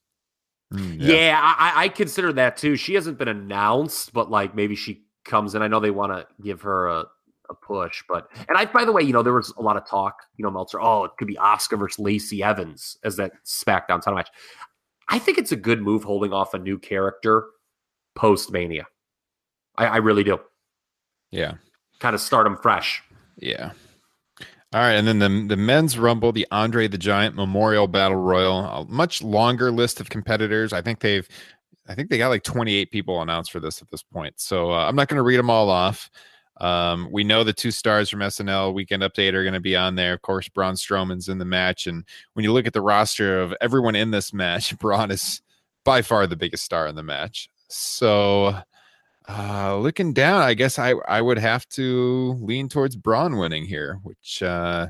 Mm, Yeah, I, I consider that too. She hasn't been announced, but like maybe she comes in. I know they want to give her a, a push, but and I by the way, you know, there was a lot of talk, you know, Meltzer, oh, it could be Asuka versus Lacey Evans as that SmackDown title match. I think it's a good move holding off a new character post Mania. I, I really do. Yeah. Kind of start them fresh. Yeah. All right, and then the the men's rumble, the Andre the Giant Memorial Battle Royal, a much longer list of competitors. I think they've, I think they got like 28 people announced for this at this point. So uh, I'm not going to read them all off. Um, we know the two stars from SNL Weekend Update are going to be on there. Of course, Braun Strowman's in the match, and when you look at the roster of everyone in this match, Braun is by far the biggest star in the match. So uh, looking down, I guess I I would have to lean towards Braun winning here, which uh,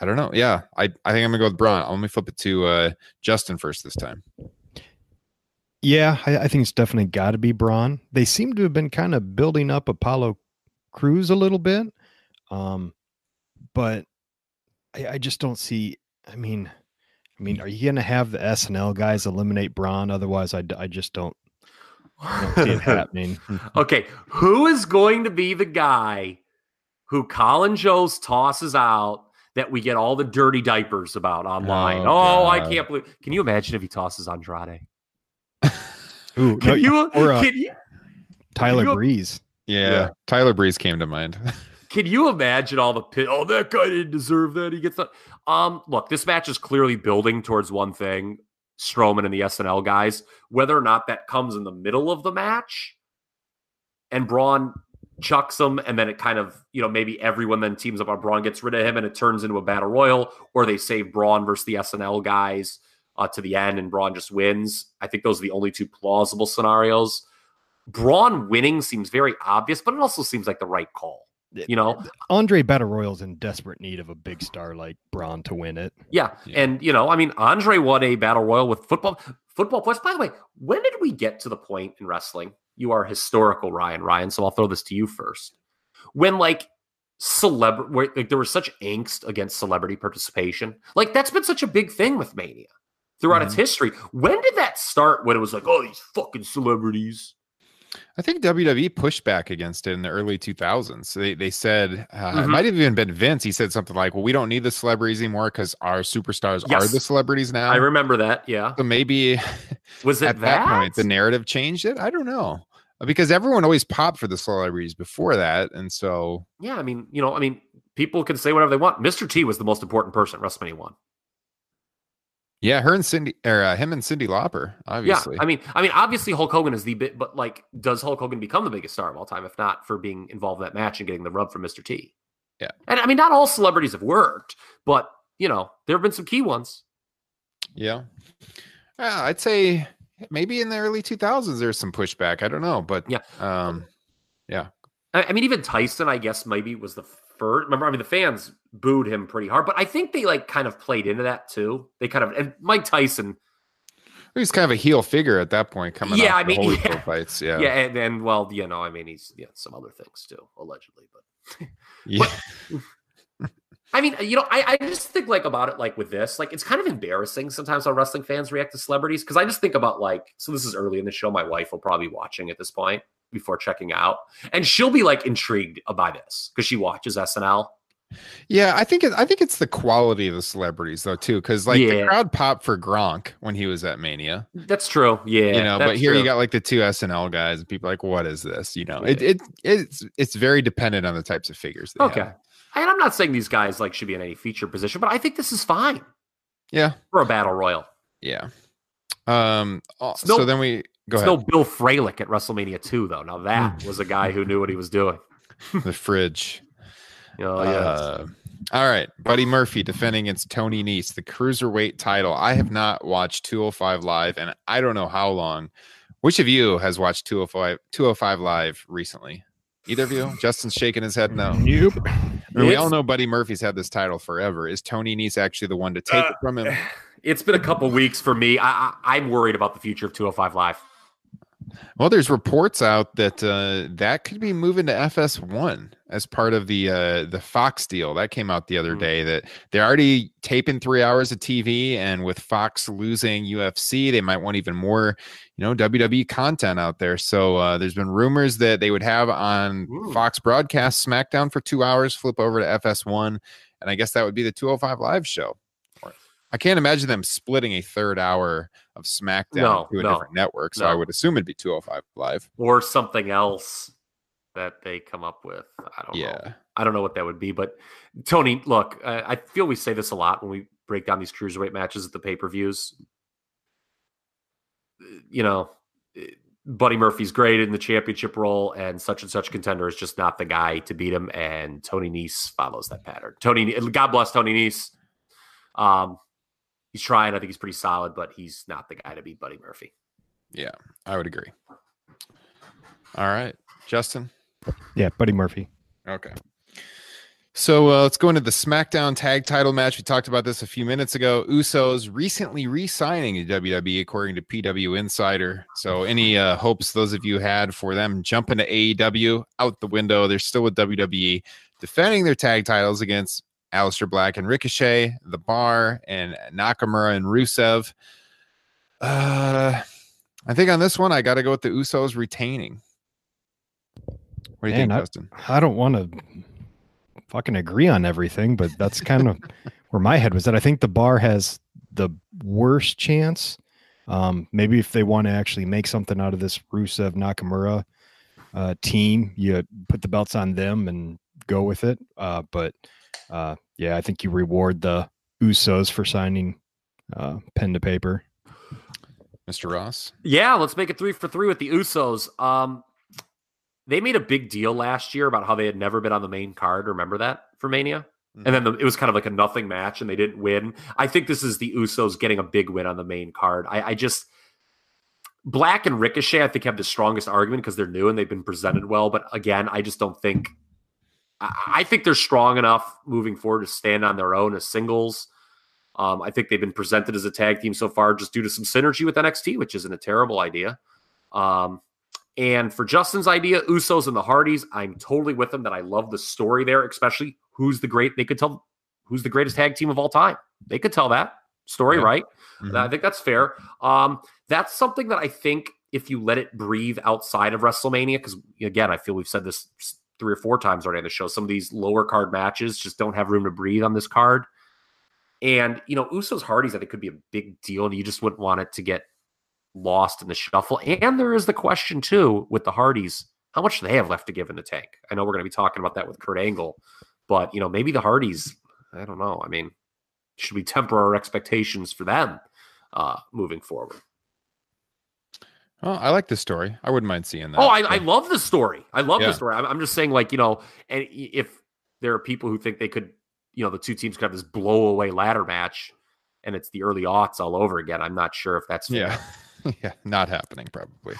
I don't know. Yeah, I I think I'm gonna go with Braun. Let me flip it to uh, Justin first this time. Yeah, I, I think it's definitely got to be Braun. They seem to have been kind of building up Apollo Crews a little bit, um, but I, I just don't see. I mean, I mean, are you going to have the SNL guys eliminate Braun? Otherwise, I, I just don't, I don't see it happening. Okay, who is going to be the guy who Colin Jost tosses out that we get all the dirty diapers about online? Oh, Oh, I can't believe. Can you imagine if he tosses Andrade? Ooh, Can no, you? or uh, can you? Tyler you- Breeze. Yeah, Yeah. Tyler Breeze came to mind. Can you imagine all the pit? Oh, that guy didn't deserve that. He gets that. Um, look, this match is clearly building towards one thing: Strowman and the SNL guys. Whether or not that comes in the middle of the match, and Braun chucks him, and then it kind of, you know, maybe everyone then teams up on Braun, gets rid of him, and it turns into a battle royal, or they save Braun versus the SNL guys uh, to the end, and Braun just wins. I think those are the only two plausible scenarios. Braun winning seems very obvious, but it also seems like the right call. You know, Andre Battle Royal's in desperate need of a big star like Braun to win it. Yeah. Yeah. And you know, I mean, Andre won a battle royal with football football players. By the way, when did we get to the point in wrestling? You are historical, Ryan. Ryan, so I'll throw this to you first. When like celebrity where like there was such angst against celebrity participation. Like that's been such a big thing with Mania throughout its mm-hmm. history. When did that start when it was like, oh, these fucking celebrities? I think WWE pushed back against it in the early 2000s. They they said uh, it Mhm. might have even been Vince. He said something like, "Well, we don't need the celebrities anymore because our superstars are the celebrities now." I remember that. Yeah. so maybe Was it at that, point the narrative changed it. I don't know because everyone always popped for the celebrities before that, and so Yeah, I mean, you know, I mean, people can say whatever they want. Mr. T was the most important person at WrestleMania 1. Yeah, her and Cindy or uh, him and Cyndi Lauper, obviously. Yeah, I mean, I mean, obviously Hulk Hogan is the bit, but like, does Hulk Hogan become the biggest star of all time if not for being involved in that match and getting the rub from Mr. T? Yeah. and I mean, not all celebrities have worked, but you know, there have been some key ones. yeah, yeah, I'd say maybe in the early 2000s there's some pushback. I don't know, but Yeah. um, I, I mean, even Tyson, I guess, maybe was the first. Remember, I mean, the fans booed him pretty hard, but I think they like kind of played into that too. They kind of and Mike Tyson, He's kind of a heel figure at that point, coming Yeah, I mean, yeah. fights. yeah, Yeah, and, and well, you know, I mean, he's yeah, some other things too, allegedly, but. yeah. I mean, you know, I, I just think like about it like with this, like it's kind of embarrassing sometimes how wrestling fans react to celebrities because I just think about like, so this is early in the show. My wife will probably be watching at this point. before checking out, and she'll be like intrigued by this because she watches SNL. Yeah, I think it, I think it's the quality of the celebrities though too, because like the crowd popped for Gronk when he was at Mania, That's true. Yeah, you know. But here you got like the two SNL guys, and people are like, what is this? You know, Yeah. it, it it's it's very dependent on the types of figures. Okay. have. And I'm not saying these guys like should be in any feature position, but I think this is fine Yeah, for a battle royal. yeah. Um. uh, It's no- so then we go ahead. no Bill Fralic at WrestleMania 2, though. Now that was a guy who knew what he was doing. the fridge. Oh, yeah. Uh, all right, Buddy Murphy defending against Tony Nese, the cruiserweight title. I have not watched 205 live, and I don't know how long. Which of you has watched 205 205 live recently? Either of you? Justin's shaking his head no. Nope. I mean, we all know Buddy Murphy's had this title forever. Is Tony Nese actually the one to take Uh, it from him? it's been a couple weeks for me. I, I, I'm worried about the future of 205 Live. Well, there's reports out that uh, that could be moving to FS1 as part of the uh, the Fox deal. That came out the other Hmm. day. That they're already taping three hours of TV, and with Fox losing UFC, they might want even more, you know, WWE content out there. So uh, there's been rumors that they would have on Ooh. Fox broadcast SmackDown for two hours, flip over to FS1, and I guess that would be the 205 Live show. I can't imagine them splitting a third hour of SmackDown No, to a no, different network. So I would assume it'd be 205 Live. Or something else that they come up with. I don't know. I don't know what that would be. But Tony, look, uh, I feel we say this a lot when we break down these cruiserweight matches at the pay per views. You know, eh, Buddy Murphy's great in the championship role, and such and such contender is just not the guy to beat him. And Tony Nese follows that pattern. Tony, God bless Tony Nese. Um, he's trying. I think he's pretty solid, but he's not the guy to beat Buddy Murphy. Yeah, I would agree. All right, Justin. Yeah, Buddy Murphy. Okay. So uh, let's go into the SmackDown Tag Title match. We talked about this a few minutes ago. Usos recently re-signing to WWE, according to PW Insider. So any uh, hopes those of you had for them jumping to AEW out the window? They're still with WWE, defending their tag titles against Aleister Black and Ricochet, The Bar, and Nakamura and Rusev. Uh, I think on this one, I got to go with the Usos retaining. What do you Man, think, I- Justin? I don't want to fucking agree on everything, but that's kind of where my head was at. I think the bar has the worst chance. Um, maybe if they want to actually make something out of this Rusev Nakamura uh, team, you put the belts on them and go with it. Uh, but uh, yeah, I think you reward the Usos for signing uh, pen to paper. Mr. Ross? Yeah, let's make it three for three with the Usos. Um, they made a big deal last year about how they had never been on the main card. Remember that for Mania? And then the, it was kind of like a nothing match, and they didn't win. I think this is the Usos getting a big win on the main card. I, I just Black and Ricochet, I think, have the strongest argument because they're new and they've been presented well. But again, I just don't think. I, I think they're strong enough moving forward to stand on their own as singles. Um, I think they've been presented as a tag team so far, just due to some synergy with NXT, which isn't a terrible idea. Um, and for Justin's idea, Usos and the Hardys, I'm totally with them. That I love the story there, especially who's the great. They could tell who's the greatest tag team of all time. They could tell that story, Yeah. right? Mhm. I think that's fair. Um, that's something that I think if you let it breathe outside of WrestleMania, because again, I feel we've said this three or four times already on the show. Some of these lower card matches just don't have room to breathe on this card. And you know, Usos Hardys, I think could be a big deal, and you just wouldn't want it to get lost in the shuffle. And there is the question too with the Hardys, how much do they have left to give in the tank? I know we're going to be talking about that with Kurt Angle, but you know, maybe the Hardys. I don't know. I mean, should we temper our expectations for them uh, moving forward? Well, I like this story. I wouldn't mind seeing that. Oh, I, I love the story. I love Yeah. the story. I'm, I'm just saying, like you know, and if there are people who think they could, you know, the two teams could have this blow away ladder match, and it's the early aughts all over again. I'm not sure if that's fair. yeah. yeah, not happening probably.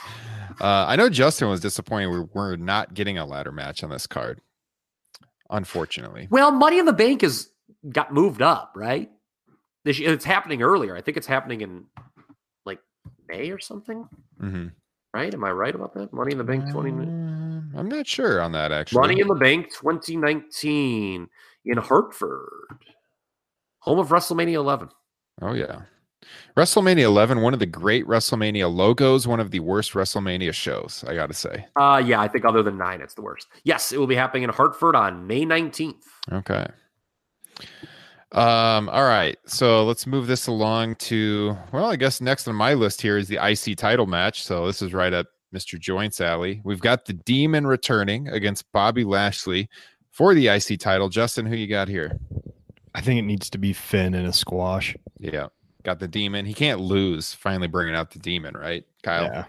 Uh, I know Justin was disappointed we were not getting a ladder match on this card. Unfortunately. Well, Money in the Bank has got moved up, right? This, it's happening earlier. I think it's happening in May or something, Mhm. right? Am I right about that? Money in the Bank 20. Um, I'm not sure on that actually. Money in the Bank 2019 in Hartford, home of WrestleMania 11. Oh yeah. WrestleMania 11, one of the great WrestleMania logos, one of the worst WrestleMania shows, I got to say. Uh, yeah, I think other than nine, it's the worst. Yes, it will be happening in Hartford on May 19th. Okay. Um, all right. So let's move this along to, well, I guess next on my list here is the IC title match. So this is right up Mr. Joint's alley. We've got the Demon returning against Bobby Lashley for the IC title. Justin, who you got here? I think it needs to be Finn in a squash. Yeah. Got the Demon. He can't lose. Finally bringing out the Demon, right, Kyle? Yeah.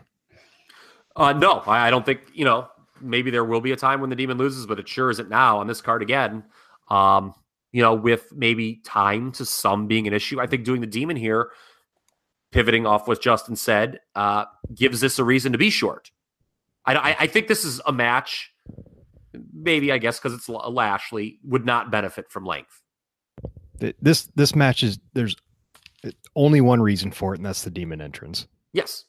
Uh, no, I, I don't think, you know, maybe there will be a time when the demon loses, but it sure isn't now on this card again. Um, you know, with maybe time to some being an issue. I think doing the demon here, pivoting off what Justin said, uh, gives this a reason to be short. I, I, I think this is a match, maybe I guess because it's Lashley, would not benefit from length. This this match is there's only one reason for it, and that's the demon entrance. Yes.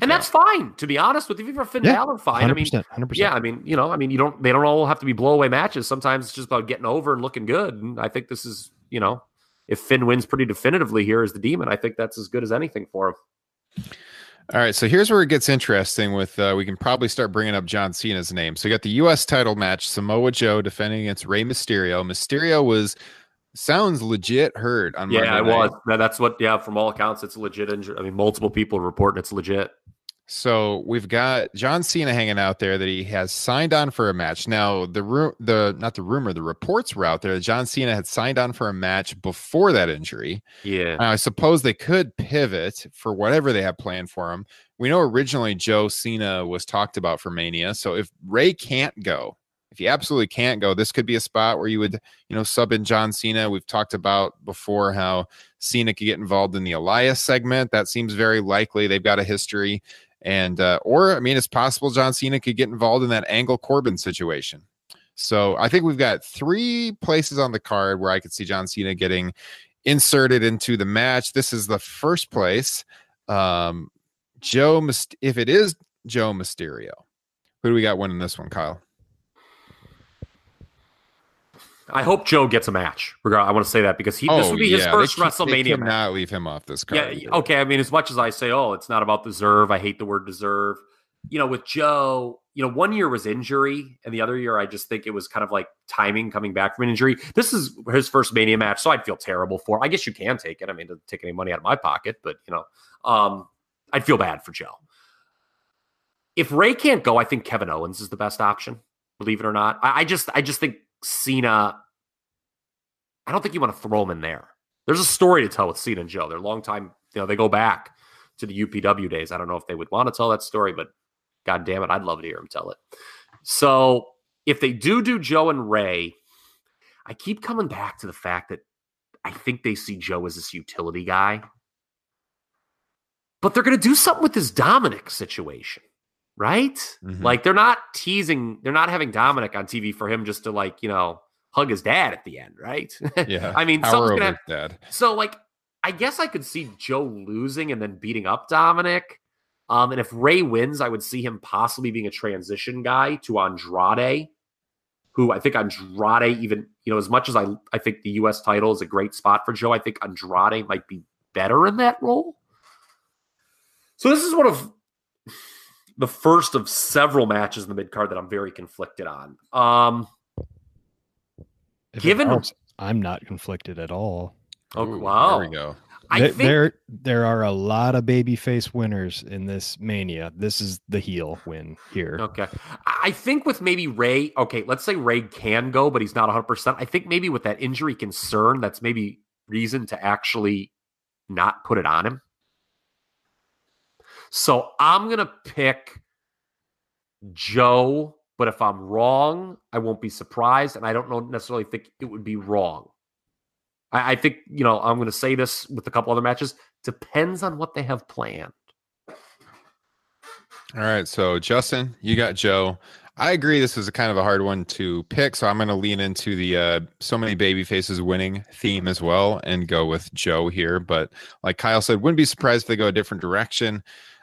And that's fine, to be honest with you. If you're Finn Yeah, Balor, fine. I mean, 100%, 100%. Yeah, I mean, you know, I mean, you don't they don't all have to be blowaway matches. Sometimes it's just about getting over and looking good. And I think this is, you know, if Finn wins pretty definitively here as the demon, I think that's as good as anything for him. All right, so here's where it gets interesting. With uh, we can probably start bringing up John Cena's name. So you got the U.S. title match: Samoa Joe defending against Rey Mysterio. Mysterio was sounds legit hurt on Yeah, Monday it night. was. That- That's what. Yeah, from all accounts, it's a legit injury. I mean, multiple people reporting it's legit. So we've got John Cena hanging out there that he has signed on for a match. Now the room, the not the rumor, the reports were out there that John Cena had signed on for a match before that injury. Yeah, Now, I suppose they could pivot for whatever they have planned for him. We know originally Joe Cena was talked about for Mania. So if Rey can't go, if you absolutely can't go, this could be a spot where you would, you know, sub in John Cena. We've talked about before how Cena could get involved in the Elias segment. That seems very likely. They've got a history. And, uh, or, I mean, it's possible John Cena could get involved in that Angle Corbin situation. So I think we've got three places on the card where I could see John Cena getting inserted into the match. This is the first place. Um, Joe, if it is Joe Mysterio, who do we got winning this one, Kyle? I hope Joe gets a match. I want to say that because he this would be his Oh, first they can't- They WrestleMania match. cannot leave him off this card. y- okay. I mean, as much as I say, oh, it's not about deserve. I hate the word deserve. You know, with Joe, you know, one year was injury, and the other year, I just think it was kind of like timing coming back from an injury. This is his first Mania match, so I'd feel terrible for. Him. I guess you can take it. I mean, doesn't take any money out of my pocket, but you know, um, I'd feel bad for Joe. If Rey can't go, I think Kevin Owens is the best option. Believe it or not, I, I just, I just think Cena. I don't think you want to throw him in there. There's a story to tell with Cena and Joe. They're long time, you know, they go back to the UPW days. I don't know if they would want to tell that story, but god damn it, I'd love to hear him tell it. So if they do do Joe and Rey, I keep coming back to the fact that I think they see Joe as this utility guy. But they're going to do something with this Dominic situation, right? Mhm. Like they're not teasing, they're not having Dominic on TV for him just to like, you know, hug his dad at the end, right? Yeah. I mean, over gonna have, Dad. so like I guess I could see Joe losing and then beating up Dominic. Um, and if Rey wins, I would see him possibly being a transition guy to Andrade, who I think Andrade even, you know, as much as I I think the US title is a great spot for Joe, I think Andrade might be better in that role. So this is one of the first of several matches in the mid card that I'm very conflicted on. Um, If Given- helps, I'm not conflicted at all. oh Ooh, wow, There we go. I There- think there there are a lot of babyface winners in this mania. This is the heel win here. Okay. I I think with maybe Rey, okay, let's say Rey can go, but he's not 100%. I think maybe with that injury concern, that's maybe reason to actually not put it on him. So I'm going to pick Joe, but if I'm wrong, I won't be surprised. And I don't know necessarily think it would be wrong. I, I think, you know, I'm going to say this with a couple other matches. Depends on what they have planned. All right. So, Justin, you got Joe. I agree. This is a kind of a hard one to pick. So, I'm going to lean into the uh, so many baby faces winning theme as well and go with Joe here. But, like Kyle said, wouldn't be surprised if they go a different direction.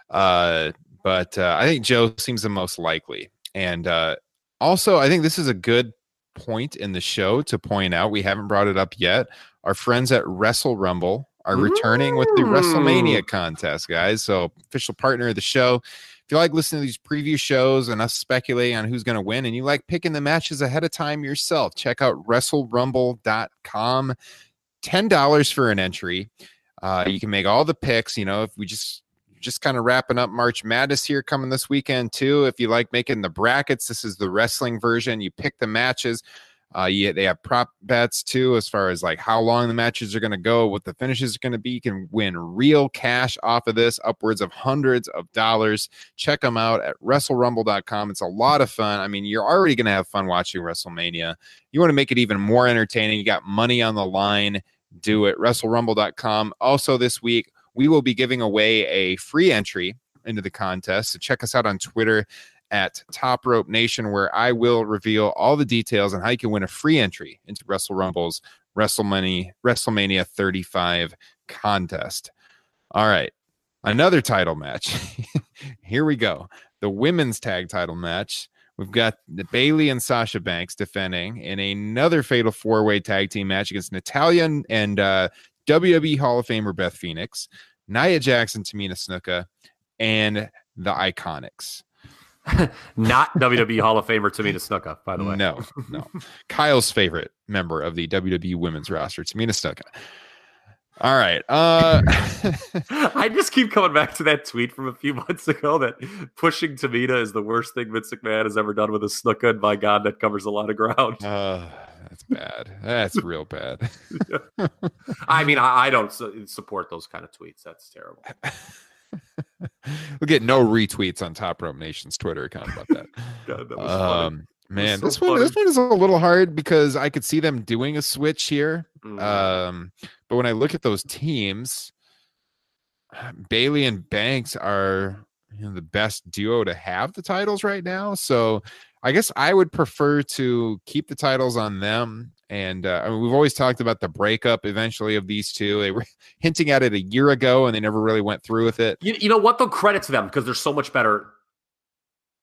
Uh, but uh, I think Joe seems the most likely. And uh, also, I think this is a good point in the show to point out. We haven't brought it up yet. Our friends at Wrestle Rumble are returning with the. WrestleMania contest, guys. So, official partner of the show. If you like listening to these preview shows and us speculating on who's going to win, and you like picking the matches ahead of time yourself, check out WrestleRumble.com. Ten dollars for an entry. Uh, you can make all the picks. You know, if we just just kind of wrapping up March Madness here coming this weekend too. If you like making the brackets, this is the wrestling version. You pick the matches. Uh, yeah, they have prop bets too, as far as like how long the matches are going to go, what the finishes are going to be. You can win real cash off of this, upwards of hundreds of dollars. Check them out at WrestleRumble.com. It's a lot of fun. I mean, you're already going to have fun watching WrestleMania. You want to make it even more entertaining. You got money on the line. Do it. WrestleRumble.com. Also, this week we will be giving away a free entry into the contest. So check us out on Twitter at Top Rope Nation, where I will reveal all the details on how you can win a free entry into Wrestle Rumble's WrestleMania WrestleMania 35 contest. All right, another title match. Here we go. The women's tag title match. We've got the Bayley and Sasha Banks defending in another fatal four-way tag team match against Natalya and uh, WWE Hall of Famer Beth Phoenix, Nia Jackson, Tamina Snuka, and the Iconics. Not WWE Hall of Famer Tamina Snuka, by the way. No, no. Kyle's favorite member of the WWE women's roster, Tamina Snuka. All right. Uh I just keep coming back to that tweet from a few months ago that pushing Tamina is the worst thing Vince McMahon has ever done with a Snuka. And by God, that covers a lot of ground. uh, that's bad. That's real bad. I mean, I, I don't su- support those kind of tweets. That's terrible. we'll get no retweets on Top Rope Nation's Twitter account about that. God, that was funny. Um man, so this one this one is a little hard because I could see them doing a switch here. Mm. Um, but when I look at those teams, Bayley and Banks are you know, the best duo to have the titles right now. So I guess I would prefer to keep the titles on them. And uh, I mean, we've always talked about the breakup eventually of these two. They were hinting at it a year ago, and they never really went through with it. You, you know what? Though credit to them because they're so much better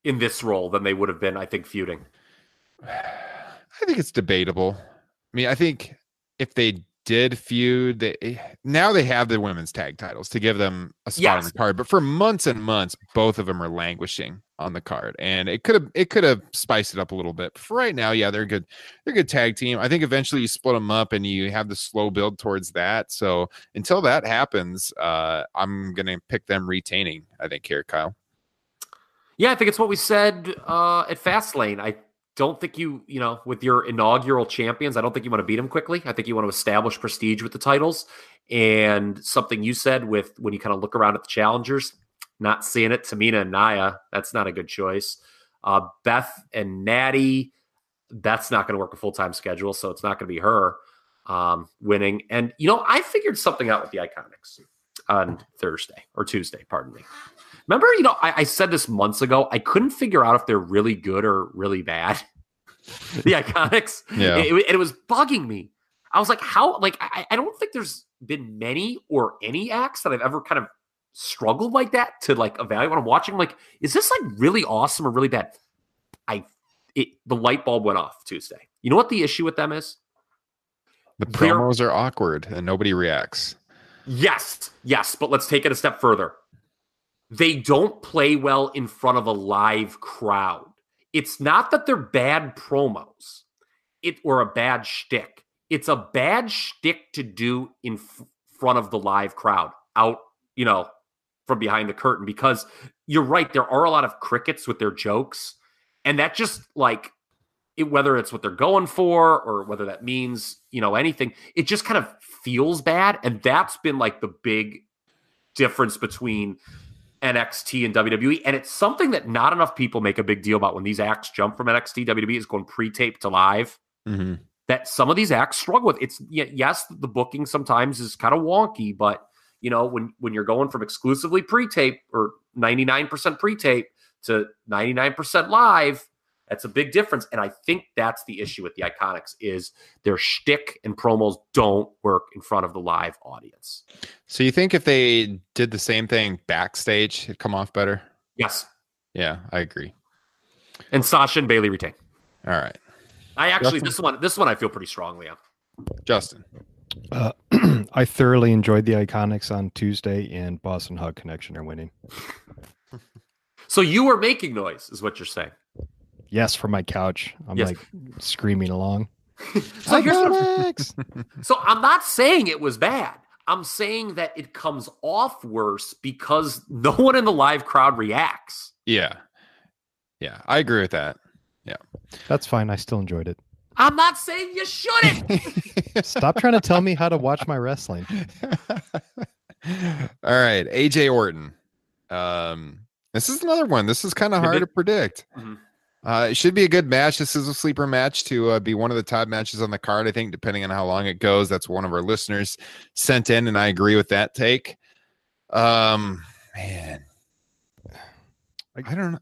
in this role than they would have been. I think feuding. I think it's debatable. I mean, I think if they did feud, they now they have the women's tag titles to give them a spot on the card. But for months and months, both of them are languishing on the card, and it could have it could have spiced it up a little bit. But for right now, yeah, they're good. They're a good tag team. I think eventually you split them up and you have the slow build towards that. So until that happens, uh, I'm gonna pick them retaining. I think here, Kyle. Yeah, I think it's what we said uh, at Fastlane. I don't think you, you know, with your inaugural champions, I don't think you want to beat them quickly. I think you want to establish prestige with the titles. And something you said with when you kind of look around at the challengers, not seeing it, Tamina and Nia, that's not a good choice. Uh, Beth and Natty, that's not going to work a full time schedule, so it's not going to be her um, winning. And you know, I figured something out with the Iconics on Thursday or Tuesday, pardon me. Remember, you know, I, I said this months ago. I couldn't figure out if they're really good or really bad. the Iconics, Yeah. It, it- it was bugging me. I was like, how? Like, I, I don't think there's been many or any acts that I've ever kind of struggled like that to like evaluate when I'm watching. Like, is this like really awesome or really bad? I, it, the light bulb went off Tuesday. You know what the issue with them is? The They're- are awkward and nobody reacts. Yes, yes, but let's take it a step further. They don't play well in front of a live crowd. It's not that they're bad promos, it or a bad shtick. It's a bad shtick to do in f- front of the live crowd, out, you know, from behind the curtain. Because you're right, there are a lot of crickets with their jokes, and that just like it, whether it's what they're going for or whether that means you know anything it just kind of feels bad and that's been like the big difference between NXT and WWE and it's something that not enough people make a big deal about when these acts jump from NXT WWE is going pre-tape to live Mm-hmm. that some of these acts struggle with it's yes the booking sometimes is kind of wonky but you know when when you're going from exclusively pre-tape or 99% pre-tape to 99% live that's a big difference and i think that's the issue with the iconics is their shtick and promos don't work in front of the live audience So you think if they did the same thing backstage, it'd come off better? yes Yeah, I agree. and sasha and bayley retain All right, i actually Justin? this one this one i feel pretty strongly on Justin. Uh, I thoroughly enjoyed the Iconics on Tuesday, and Boss 'n' Hug Connection are winning. So you were making noise, is what you're saying. Yes, from my couch, I'm Yes. like screaming along. So here's what So I'm not saying it was bad. I'm saying that it comes off worse because no one in the live crowd reacts. Yeah. Yeah. I agree with that. Yeah. That's fine. I still enjoyed it. I'm not saying you shouldn't. Stop trying to tell me how to watch my wrestling. All right. AJ Orton. Um, this is another one. This is kind of hard to predict. Mhm. Uh, it should be a good match. This is a sleeper match to uh, be one of the top matches on the card. I think, depending on how long it goes. That's one of our listeners sent in, and I agree with that take. Um, man, I don't know.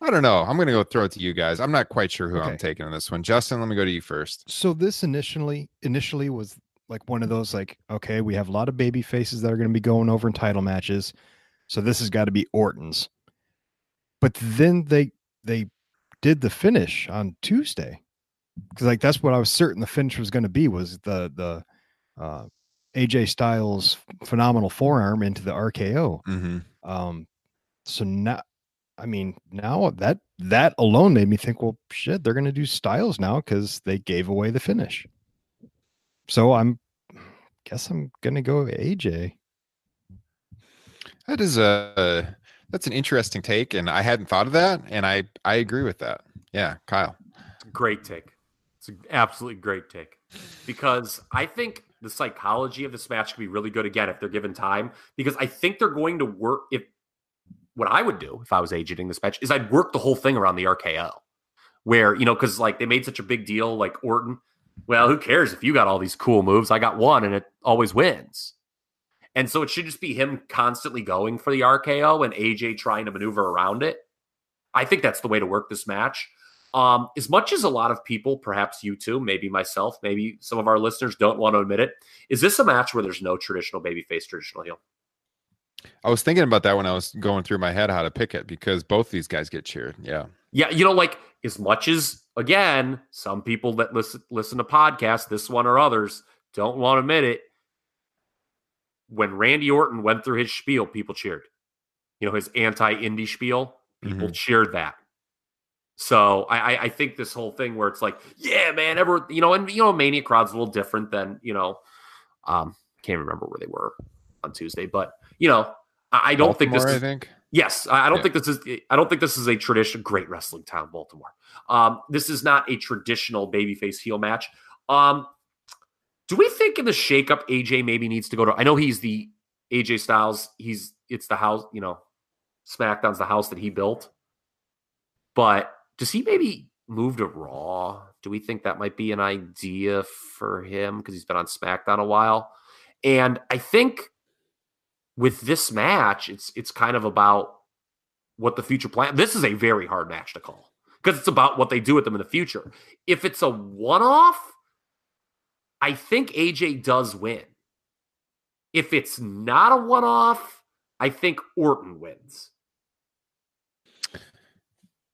I don't know. I'm gonna go throw it to you guys. I'm not quite sure who I'm taking on this one. Justin, let me go to you first. So this initially initially was like one of those like okay, we have a lot of baby faces that are going to be going over in title matches. So this has got to be Orton's. But then they they did the finish on Tuesday. Cuz like that's what I was certain the finish was going to be was the the uh AJ Styles phenomenal forearm into the RKO. Mm-hmm. Um, so now, I mean, now that that alone made me think, well, shit, they're gonna do Styles now because they gave away the finish. So I'm, guess I'm gonna go AJ. That is a that's an interesting take, and I hadn't thought of that, and I I agree with that. Yeah, Kyle. Great take. It's an absolutely great take because I think the psychology of this match could be really good again if they're given time. Because I think they're going to work. If what I would do if I was agenting this match is I'd work the whole thing around the RKO, where you know because like they made such a big deal, like Orton. Well, who cares if you got all these cool moves? I got one, and it always wins. And so it should just be him constantly going for the RKO and AJ trying to maneuver around it. I think that's the way to work this match. Um, as much as a lot of people, perhaps you too, maybe myself, maybe some of our listeners don't want to admit it, is this a match where there's no traditional babyface, traditional heel? I was thinking about that when I was going through my head how to pick it because both these guys get cheered. Yeah. Yeah, you know, like as much as again, some people that listen listen to podcasts, this one or others, don't want to admit it. When Randy Orton went through his spiel, people cheered. You know, his anti-indie spiel, people cheered that. So I, I think this whole thing where it's like, yeah, man, ever you know, and you know, Mania crowd's a little different than you know, um, can't remember where they were on Tuesday, but you know, I, I don't think this is I think. Yes, I I don't Yeah. think this is. I don't think this is a traditional great wrestling town, Baltimore. Um, this is not a traditional babyface heel match. Um, do we think in the shakeup, AJ maybe needs to go to? I know he's the AJ Styles. He's it's the house. You know, SmackDown's the house that he built. But does he maybe move to Raw? Do we think that might be an idea for him because he's been on SmackDown a while? And I think with this match, it's it's kind of about what the future plan. This is a very hard match to call because it's about what they do with them in the future. If it's a one-off, I think AJ does win. If it's not a one-off, I think Orton wins.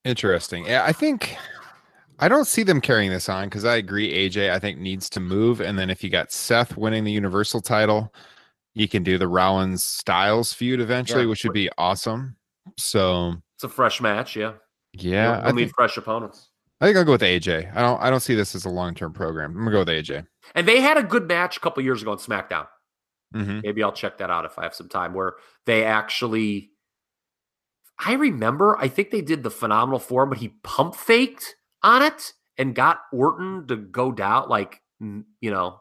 Interesting. Yeah, I think I don't see them carrying this on because I agree. AJ, I think needs to move, and then if you got Seth winning the Universal title, you can do the Rollins Styles feud eventually, Yeah. which would be awesome. So It's a fresh match, yeah. yeah, You'll I need fresh opponents. I think I'll go with AJ. I don't I don't see this as a long term program. I'm gonna go with AJ. And they had a good match a couple years ago on SmackDown. hmm Maybe I'll check that out if I have some time. Where they actually, I remember, I think they did the phenomenal form, but he pump faked on it and got Orton to go down, like you know,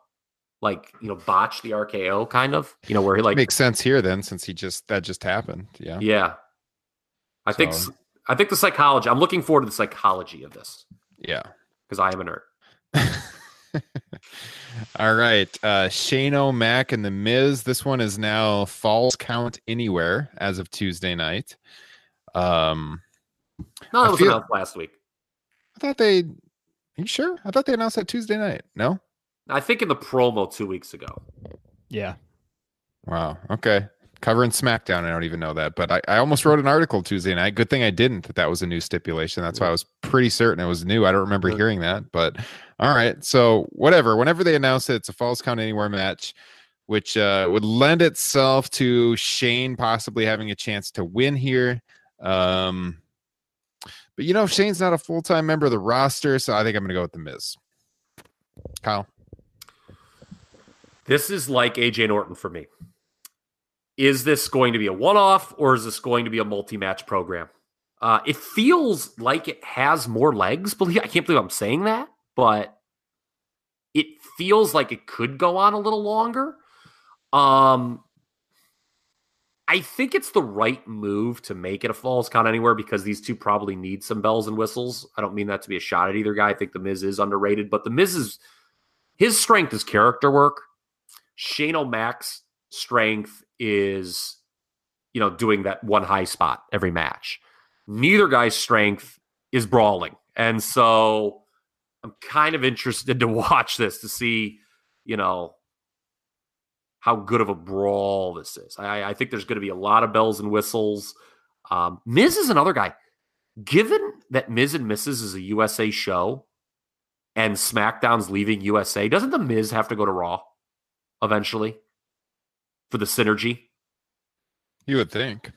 like you know, botch the RKO, kind of, you know, where he like, Makes sense here then, since he just that just happened. Yeah. yeah. I think So- s- I think the psychology. I'm looking forward to the psychology of this Yeah. because I am a nerd. All right. Uh Shane O'Mac and the Miz. This one is now falls count anywhere as of Tuesday night. Um No, I that was feel- announced last week. I thought they are you sure? I thought they announced that Tuesday night. No? I think in the promo two weeks ago. Yeah. Wow. Okay. Covering SmackDown. I don't even know that, but I, I almost wrote an article Tuesday night. Good thing I didn't. That that was a new stipulation. That's why I was pretty certain it was new. I don't remember Yeah. hearing that, but all right. So whatever. Whenever they announce it, it's a falls count anywhere match, which uh, would lend itself to Shane possibly having a chance to win here. Um, but you know, Shane's not a full time member of the roster, so I think I'm going to go with the Miz. Kyle. This is like AJ Norton for me. Is this going to be a one off or is this going to be a multi match program? Uh, it feels like it has more legs. Believe I can't believe I'm saying that, but it feels like it could go on a little longer. Um, I think it's the right move to make it a falls count anywhere because these two probably need some bells and whistles. I don't mean that to be a shot at either guy. I think the Miz is underrated, but the Miz is his strength is character work. Shane O'Mac's strength is, you know, doing that one high spot every match. Neither guy's strength is brawling. And so I'm kind of interested to watch this to see, you know, how good of a brawl this is. I, I think there's going to be a lot of bells and whistles. Um, Miz is another guy. Given that Miz and Mrs. is a USA show and SmackDown's leaving USA, doesn't the Miz have to go to Raw eventually for the synergy? You would think.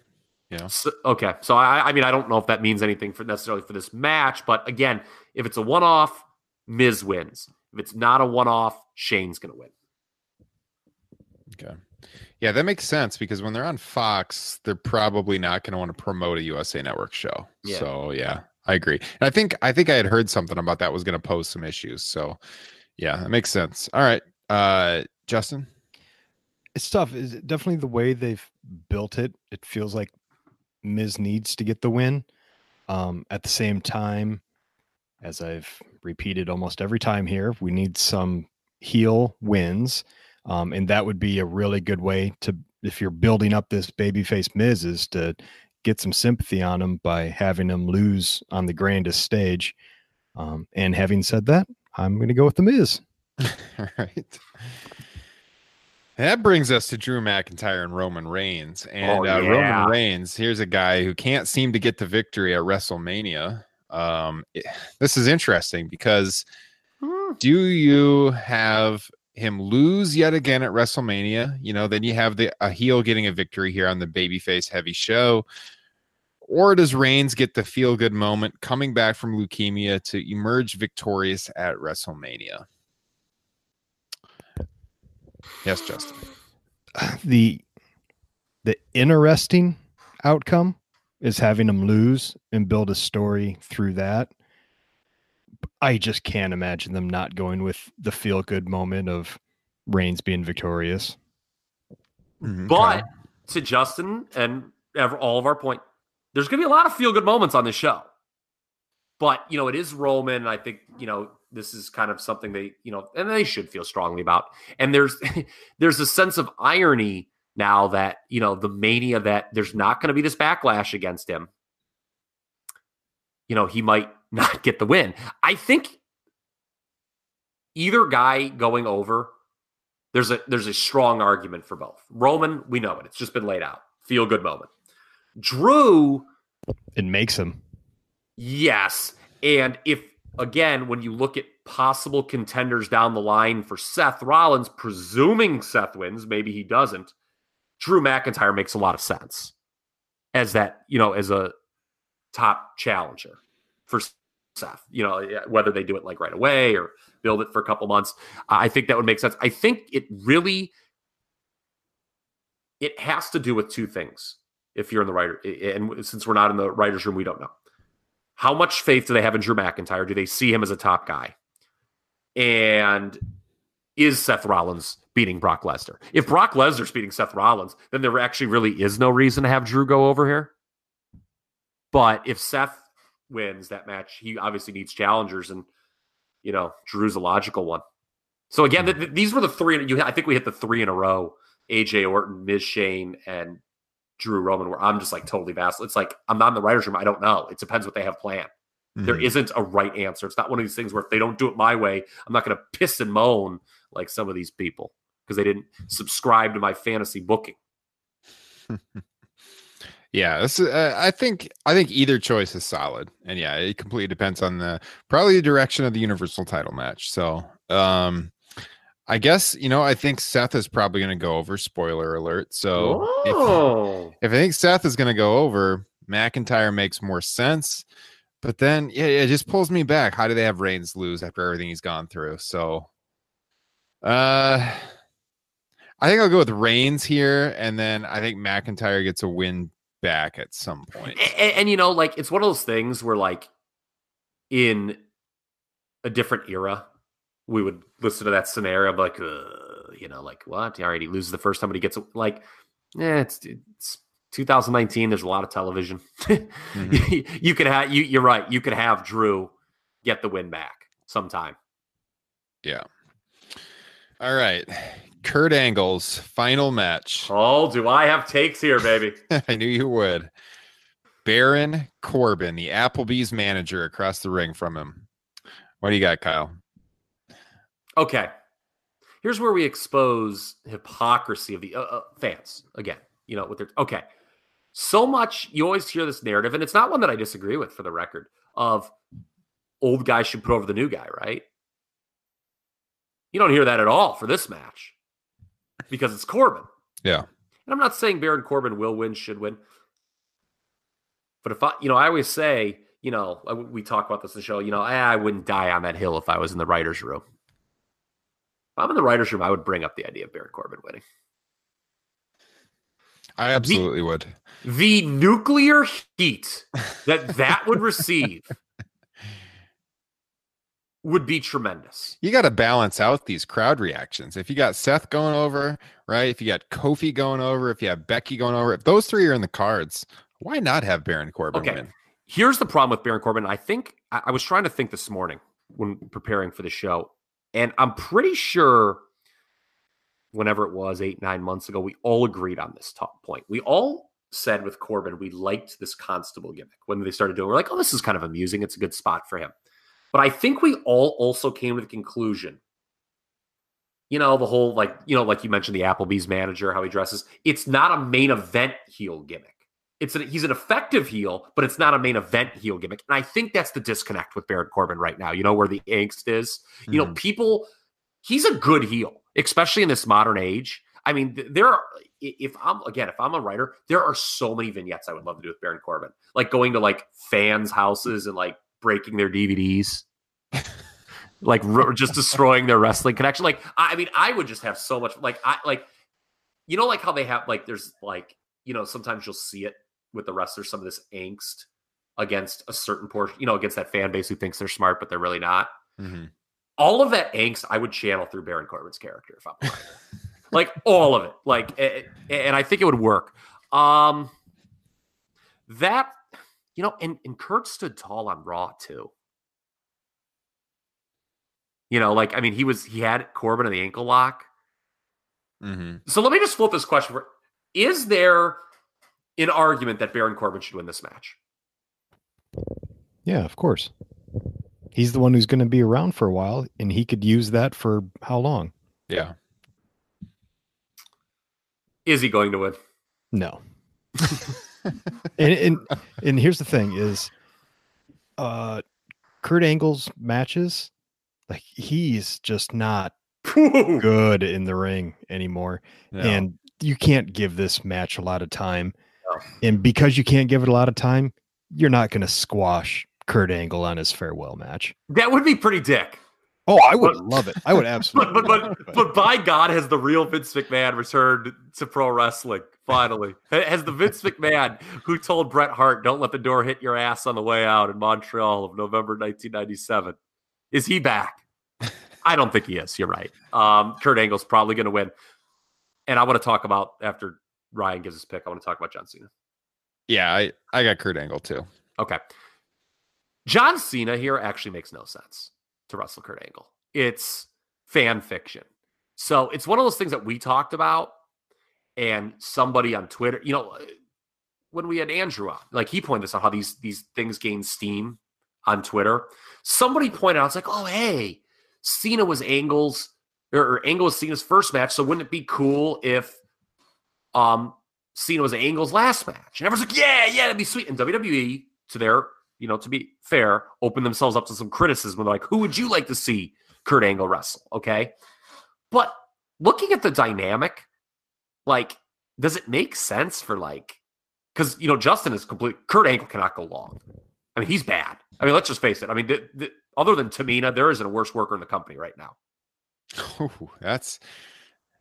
Yeah. So, okay, so I, I mean, I don't know if that means anything for necessarily for this match, but again, if it's a one-off, Miz wins. If it's not a one-off, Shane's to win. Okay. Yeah, that makes sense because when they're on Fox, they're probably not to want to promote a USA Network show. Yeah. So yeah, I agree. And I think I think I had heard something about that was to pose some issues. So yeah, that makes sense. All right, uh, Justin. It's tough. Is definitely the way they've built it. It feels like Miz needs to get the win. Um, at the same time, as I've repeated almost every time here, we need some heel wins. Um, and that would be a really good way to, if you're building up this babyface Miz, is to get some sympathy on him by having him lose on the grandest stage. Um, and having said that, I'm going to go with the Miz. All right. That brings us to Drew McIntyre and Roman Reigns. And Oh, uh. Roman Reigns, here's a guy who can't seem to get the victory at WrestleMania. Um, it- this is interesting because do you have him lose yet again at WrestleMania? You know, then you have the a heel getting a victory here on the babyface heavy show. Or does Reigns get the feel good moment coming back from leukemia to emerge victorious at WrestleMania? Yes, Justin. the the interesting outcome is having them lose and build a story through that. I just can't imagine them not going with the feel good moment of Reigns being victorious. Mhm, But Kyle. to Justin and ever, all of our point, there's going to be a lot of feel good moments on this show. But, you know, it is Roman. And I think, you know, this is kind of something they, you know, and they should feel strongly about. And there's, there's a sense of irony now that, you know, the mania that there's not going to be this backlash against him. You know, he might not get the win. I think either guy going over there's a there's a strong argument for both. Roman, we know it. It's just been laid out. Feel good moment. Drew, It makes him. yes. And if again, when you look at possible contenders down the line for Seth Rollins, presuming Seth wins, maybe he doesn't. Drew McIntyre makes a lot of sense as that, you know, as a top challenger for Seth. You know, whether they do it like right away or build it for a couple months. I think that would make sense. I think it really it has to do with two things. If you're in the writer, and since we're not in the writers' room, we don't know how much faith do they have in Drew McIntyre. Do they see him as a top guy? And is Seth Rollins beating Brock Lesnar? If Brock Lesnar's beating Seth Rollins, then there actually really is no reason to have Drew go over here. But if Seth wins that match, he obviously needs challengers, and you know Drew's a logical one. So again, th- th- these were the three. You, I think we hit the three in a row: AJ Orton, Miz Shane, and Drew Roman. Where I'm just like totally vast. It's like I'm not in the writers' room. I don't know. It depends what they have planned. There Mhm. isn't a right answer. It's not one of these things where if they don't do it my way, I'm not going to piss and moan like some of these people because they didn't subscribe to my fantasy booking. Yeah, this is, uh, I think I think either choice is solid, and yeah, it completely depends on the probably the direction of the Universal Title match. So, um, I guess you know I think Seth is probably going to go over. Spoiler alert! So if, if I think Seth is going to go over, McIntyre makes more sense. But then, yeah, it just pulls me back. How do they have Reigns lose after everything he's gone through? So, uh, I think I'll go with Reigns here, and then I think McIntyre gets a win back at some point. and, and you know, like it's one of those things where, like, in a different era, we would listen to that scenario, be like, uh, you know, like what? All right, he loses the first time, but he gets like, yeah, it's it's 2019. There's a lot of television. Mhm. you could have you. You're right. You could have Drew get the win back sometime. Yeah. All right. Kurt Angle's final match. Oh, do I have takes here, baby? I knew you would. Baron Corbin, the Applebee's manager across the ring from him. What do you got, Kyle? Okay. Here's where we expose hypocrisy of the uh, uh, fans again. You know, with their okay. So much you always hear this narrative, and it's not one that I disagree with, for the record. Of old guys should put over the new guy, right? You don't hear that at all for this match because it's Corbin. Yeah. And I'm not saying Baron Corbin will win, should win. But if I, you know, I always say, you know, we talk about this in the show, you know, "Ah, I wouldn't die on that hill if I was in the writer's room. If I'm in the writer's room, I would bring up the idea of Baron Corbin winning. I absolutely would. The nuclear heat that that would receive would be tremendous. You got to balance out these crowd reactions. If you got Seth going over, right? If you got Kofi going over, if you have Becky going over, if those three are in the cards, why not have Baron Corbin Okay. win? Here's the problem with Baron Corbin. I think I, I was trying to think this morning when preparing for the show, and I'm pretty sure whenever it was eight, nine months ago, we all agreed on this top point. We all said with Corbin, we liked this constable gimmick when they started doing. it. We're like, oh, this is kind of amusing. It's a good spot for him. But I think we all also came to the conclusion. You know, the whole like, you know, like you mentioned, the Applebee's manager, how he dresses. It's not a main event heel gimmick it's an, he's an effective heel, but it's not a main event heel gimmick. And I think that's the disconnect with Baron Corbin right now. You know where the angst is. You know, mm. people. He's a good heel, especially in this modern age. I mean, there are. If I'm again, if I'm a writer, there are so many vignettes I would love to do with Baron Corbin, like going to like fans' houses and like breaking their DVDs. like just destroying their wrestling connection like I I mean i would just have so much like i like you know like how they have like there's like you know sometimes you'll see it with the wrestlers some of this angst against a certain portion you know against that fan base who thinks they're smart but they're really not. Mhm. all of that angst i would channel through baron corbin's character if i'm like all of it. Like a- and i think it would work. Um that you know and, and kurt stood tall on raw too. You know like i mean he was he had corbin in the ankle lock. Mhm. so let me just flip this question for is there an argument that baron corbin should win this match Yeah, of course. He's the one who's going to be around for a while, and he could use that for how long? Yeah. is he going to win No. and, and and here's the thing: is uh, Kurt Angle's matches, like he's just not good in the ring anymore, No. and you can't give this match a lot of time. And because you can't give it a lot of time, you're not going to squash Kurt Angle on his farewell match. that would be pretty dick Oh, I would But- love it. I would but absolutely. but love but, it, but by god has the real vince mcmahon returned to pro wrestling finally has the vince mcmahon who told bret hart don't let the door hit your ass on the way out in montreal of november 1997 is he back i don't think he is you're right um kurt angle's probably going to win and i want to talk about after ryan gives his pick i want to talk about john cena yeah, I, I got Kurt Angle too. Okay. John Cena here actually makes no sense to wrestle Kurt Angle. It's fan fiction. So it's one of those things that we talked about, and somebody on Twitter, you know, when we had Andrew on, like he pointed this out how these these things gain steam on Twitter. Somebody pointed out, it's like, oh hey, Cena was Angle's or, or Angle was Cena's first match. So wouldn't it be cool if um Cena was Angle's last match, and everyone's like, "Yeah, yeah, that'd be sweet." And WWE, to their, you know, to be fair, opened themselves up to some criticism. They're like, "Who would you like to see Kurt Angle wrestle?" Okay, but looking at the dynamic, like, does it make sense for like, because you know Justin is complete. Kurt Angle cannot go long. I mean, he's bad. I mean, let's just face it. I mean, the, the, other than Tamina, there isn't a worse worker in the company right now. Oh, that's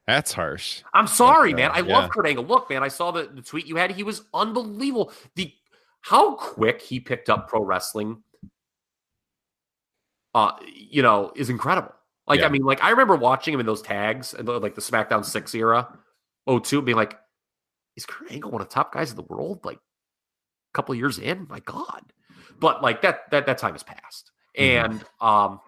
that's harsh. I'm sorry, man. I yeah. love Kurt Angle. Look, man, I saw the, the tweet you had. He was unbelievable. The how quick he picked up pro wrestling, uh, you know, is incredible. Like, Yeah. I mean, like I remember watching him in those tags and like the SmackDown Six era, oh two, being like, is Kurt Angle one of the top guys in the world? Like, a couple years in, my God. But like that that that time has passed, Mhm. and um.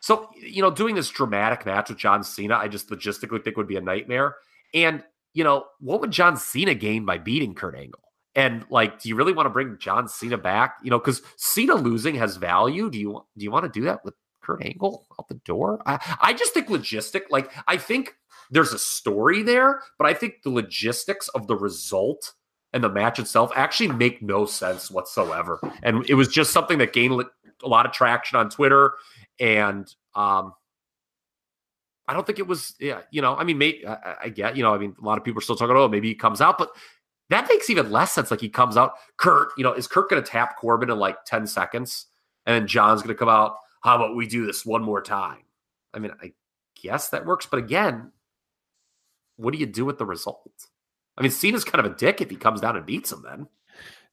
So, you know, doing this dramatic match with John Cena, I just logistically think would be a nightmare. And, you know, what would John Cena gain by beating Kurt Angle? And like, do you really want to bring John Cena back? You know, because Cena losing has value. Do you do you want to do that with Kurt Angle out the door? I, I just think logistic, like I think there's a story there, but I think the logistics of the result and the match itself actually make no sense whatsoever. And it was just something that gained a lot of traction on Twitter and um I don't think it was yeah, you know, I mean I, I- get, you know, I mean a lot of people are still talking, oh, maybe he comes out, but that makes even less sense. Like he comes out, Kurt, you know, is Kurt gonna tap Corbin in like 10 seconds? And then John's gonna come out, how about we do this one more time? I mean, I guess that works, but again, what do you do with the result? I mean, Cena's kind of a dick if he comes down and beats him then.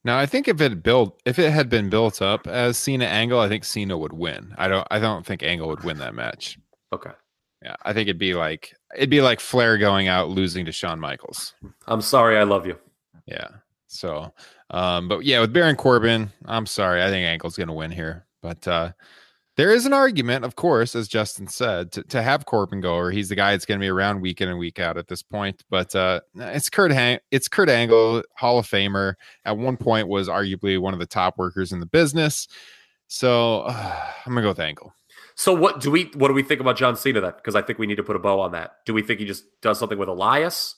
Now, I think if it built, if it had been built up as Cena Angle, I think Cena would win. I don't, I don't think Angle would win that match. Okay. Yeah, I think it'd be like it'd be like Flair going out losing to Shawn Michaels. I'm sorry, I love you. Yeah. So, um, but yeah, with Baron Corbin, I'm sorry, I think Angle's going to win here. But uh, there is an argument, of course, as Justin said, to, to have Corbin go, or he's the guy that's going to be around week in and week out at this point. But uh, it's Kurt, Hang- it's Kurt Angle, Hall of Famer. At one point, was arguably one of the top workers in the business. So uh, I'm gonna go with Angle. So what do we what do we think about John Cena then? Because I think we need to put a bow on that. Do we think he just does something with Elias?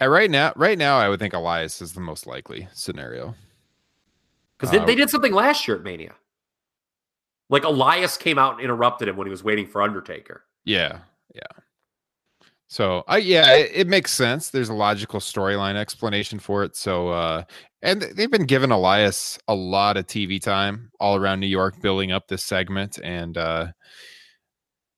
Uh, right now, right now, I would think Elias is the most likely scenario. Because they, Uh, they did something last year at Mania. Like Elias came out and interrupted him when he was waiting for Undertaker. Yeah, yeah. So, uh, yeah, it, it makes sense. There's a logical storyline explanation for it. So, uh, and they've been giving Elias a lot of TV time all around New York, building up this segment. And uh,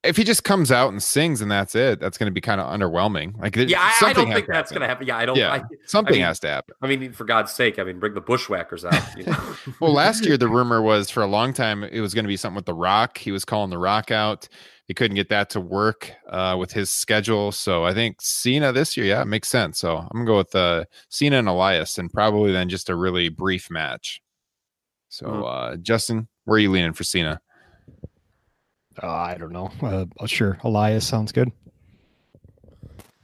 if he just comes out and sings and that's it, that's going to be kind of underwhelming. Like, Yeah, I, I don't think that's going to happen. Yeah, I don't. Yeah, I, something mean- has to happen. I mean, for God's sake, I mean, bring the bushwhackers out. you know? Well, last year the rumor was for a long time it was going to be something with The Rock. He was calling The Rock out. He couldn't get that to work uh, with his schedule. So I think Cena this year, yeah, it makes sense. So I'm gonna go with uh, Cena and Elias, and probably then just a really brief match. So Mhm. uh, Justin, where are you leaning for Cena? Uh, I don't know. Uh, uh, sure, Elias sounds good.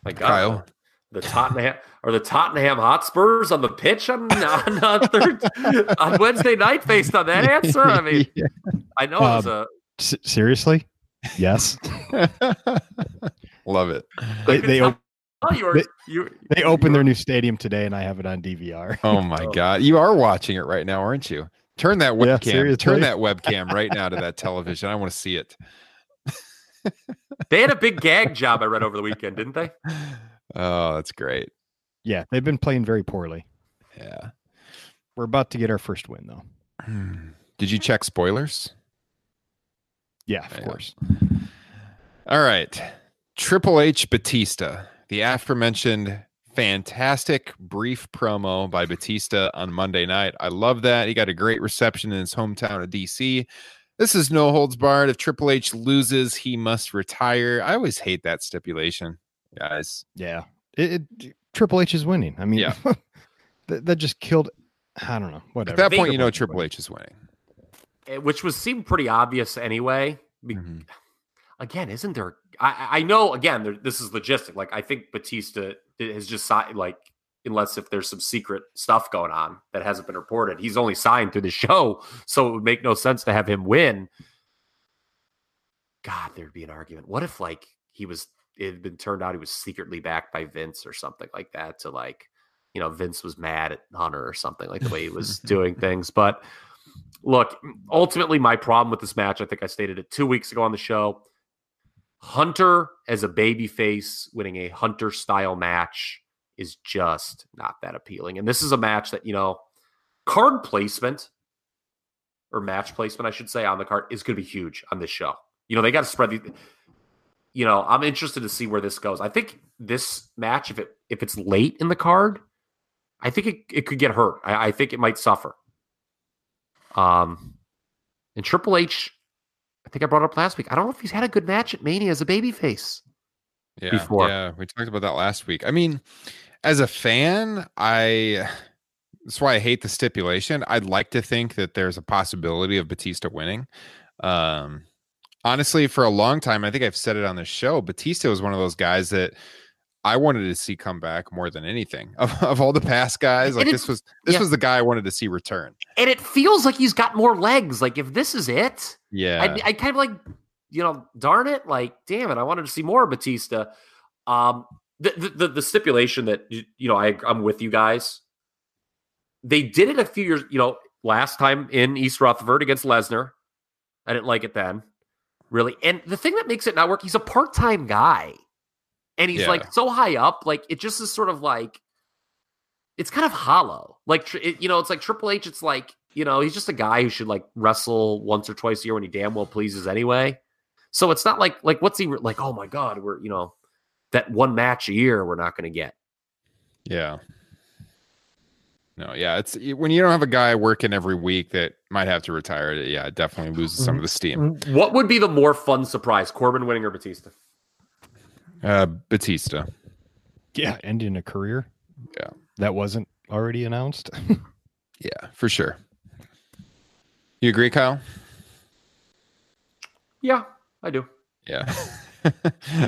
My God, Kyle. the Tottenham or the Tottenham Hotspurs on the pitch on on, on, third, on Wednesday night based on that answer. I mean, Yeah. I know it was Um, a S- seriously? Yes. Love it. they they, op- oh, you were they- you they opened their new stadium today, and I have it on DVR. Oh my Oh. God, you are watching it right now, aren't you? Turn that webcam. seriously. turn that webcam right now to that television. I want to see it. they had a big gag job I read over the weekend, didn't they? Oh, that's great. Yeah, they've been playing very poorly. Yeah. We're about to get our first win, though. Hmm. Did you check spoilers? Yeah, of Yeah. course. All right. Triple H Batista, the aforementioned fantastic brief promo by Batista on Monday night. I love that. He got a great reception in his hometown of DC. This is no holds barred. If Triple H loses, he must retire. I always hate that stipulation, guys. Yeah, it, it Triple H is winning. I mean, Yeah. that, that just killed. I don't know. At that point, you know H is Triple winning. H is winning. Eh, Which was seemed pretty obvious anyway. Be- Mhm. Again, isn't there? I, I know. Again, there, this is logistic. Like I think Batista has just signed. Like unless if there's some secret stuff going on that hasn't been reported, he's only signed through the show, so it would make no sense to have him win. God, there'd be an argument. What if like he was? It had been turned out he was secretly backed by Vince or something like that to like you know Vince was mad at Hunter or something like the way he was doing things. But look, ultimately, my problem with this match, I think I stated it two weeks ago on the show. Hunter as a baby face winning a Hunter style match is just not that appealing. And this is a match that, you know, card placement or match placement, I should say, on the card is going to be huge on this show. You know, they got to spread the. You know, I'm interested to see where this goes. I think this match, if it if it's late in the card, I think it, it could get hurt. I, I think it might suffer. Um, and Triple H, I think I brought it up last week. I don't know if he's had a good match at Mania as a babyface. Yeah, before. yeah, we talked about that last week. I mean, as a fan, I that's why I hate the stipulation. I'd like to think that there's a possibility of Batista winning. Um, honestly, for a long time, I think I've said it on this show. Batista was one of those guys that I wanted to see come back more than anything of, of all the past guys. Like And this was this yeah. was the guy I wanted to see return. And it feels like he's got more legs. Like if this is it, Yeah, I, I kind of like, you know, darn it, like, damn it, I wanted to see more of Batista. Um, the the, the, the stipulation that you you know, I I'm with you guys. They did it a few years, you know, last time in East Rutherford against Lesnar. I didn't like it then, really. And the thing that makes it not work, he's a part time guy, and he's Yeah. like so high up, like it just is sort of like it's kind of hollow. Like it, you know, it's like Triple H. It's like you know, he's just a guy who should like wrestle once or twice a year when he damn well pleases anyway. So it's not like like what's he like? Oh my god, we're you know that one match a year we're not going to get. Yeah. No, yeah, it's when you don't have a guy working every week that might have to retire. Yeah, it definitely loses some mm-hmm. of the steam. What would be the more fun surprise, Corbin winning or Batista? Uh, Batista. Yeah, ending a career. Yeah. That wasn't already announced. Yeah, for sure. You agree, Kyle? Yeah, I do. Yeah.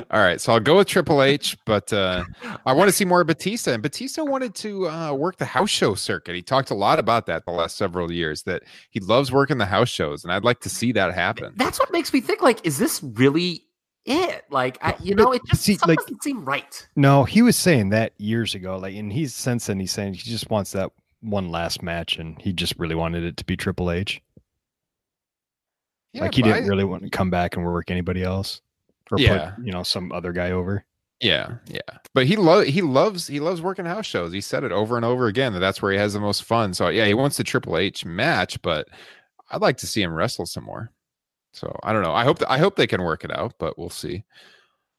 All right, so I'll go with Triple H, but uh, I want to see more of Batista. And Batista wanted to uh, work the house show circuit. He talked a lot about that the last several years. That he loves working the house shows, and I'd like to see that happen. That's what makes me think like, is this really it? Like, I, you know, it just see, something like- doesn't seem right. no, he was saying that years ago. Like, and he's since then he's saying he just wants that one last match, and he just really wanted it to be Triple H. Yeah, like he didn't I- really want to come back and work anybody else, or Yeah. put you know some other guy over. Yeah, yeah. But he lo- he loves he loves working house shows. He said it over and over again that that's where he has the most fun. So yeah, he wants the Triple H match, but I'd like to see him wrestle some more. So I don't know. I hope I hope they can work it out, but we'll see.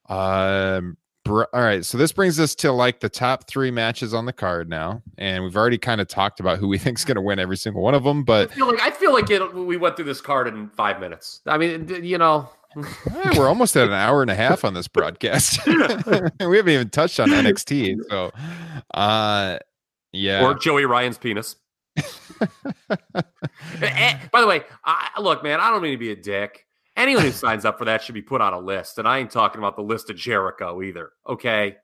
Um. br- All right, so this brings us to like the top three matches on the card now, and we've already kind of talked about who we think's going to win every single one of them. I But feel like I feel like it, we went through this card in five minutes. I mean, you know, eh, we're almost at an hour and a half on this broadcast. we haven't even touched on NXT. So, uh, yeah. or Joey Ryan's penis. Eh, By the way, I, look, man, I don't mean to be a dick. Anyone who signs up for that should be put on a list, and I ain't talking about the list of Jericho either. Okay,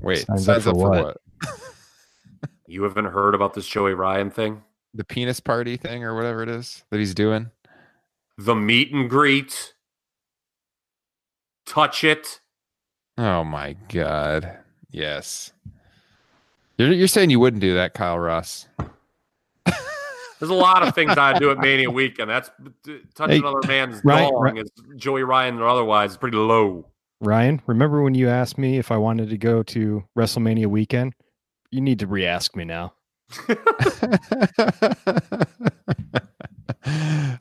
Wait, Signs signs up up for for what? what? you haven't heard about this Joey Ryan thing? The penis party thing or whatever it is that he's doing. The meet and greet, touch it. Oh my god. Yes. You're, you're saying you wouldn't do that, Kyle Ross. There's a lot of things I do at Mania weekend. That's touching Hey, another man's Ryan- dong Ryan- is Joey Ryan or otherwise is pretty low. Ryan, remember when you asked me if I wanted to go to WrestleMania weekend? You need to re-ask me now.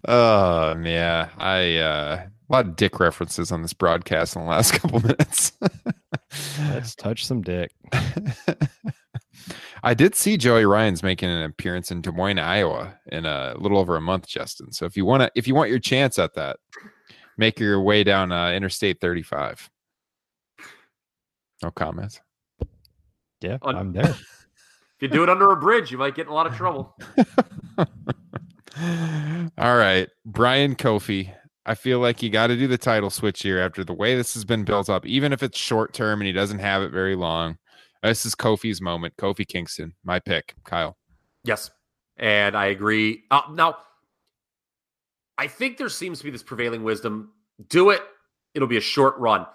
oh yeah. I uh a lot of dick references on this broadcast in the last couple minutes. Let's touch some dick. I did see Joey Ryan's making an appearance in Des Moines, Iowa, in a little over a month, Justin. So if you want to, if you want your chance at that, make your way down uh, Interstate 35. No comments. Yeah, I'm there. If you do it under a bridge, you might get in a lot of trouble. All right, Bryan Kofi. I feel like you got to do the title switch here after the way this has been built up, even if it's short term and he doesn't have it very long. This is Kofi's moment. Kofi Kingston, my pick. Kyle. Yes. And I agree. Uh, now, I think there seems to be this prevailing wisdom do it, it'll be a short run.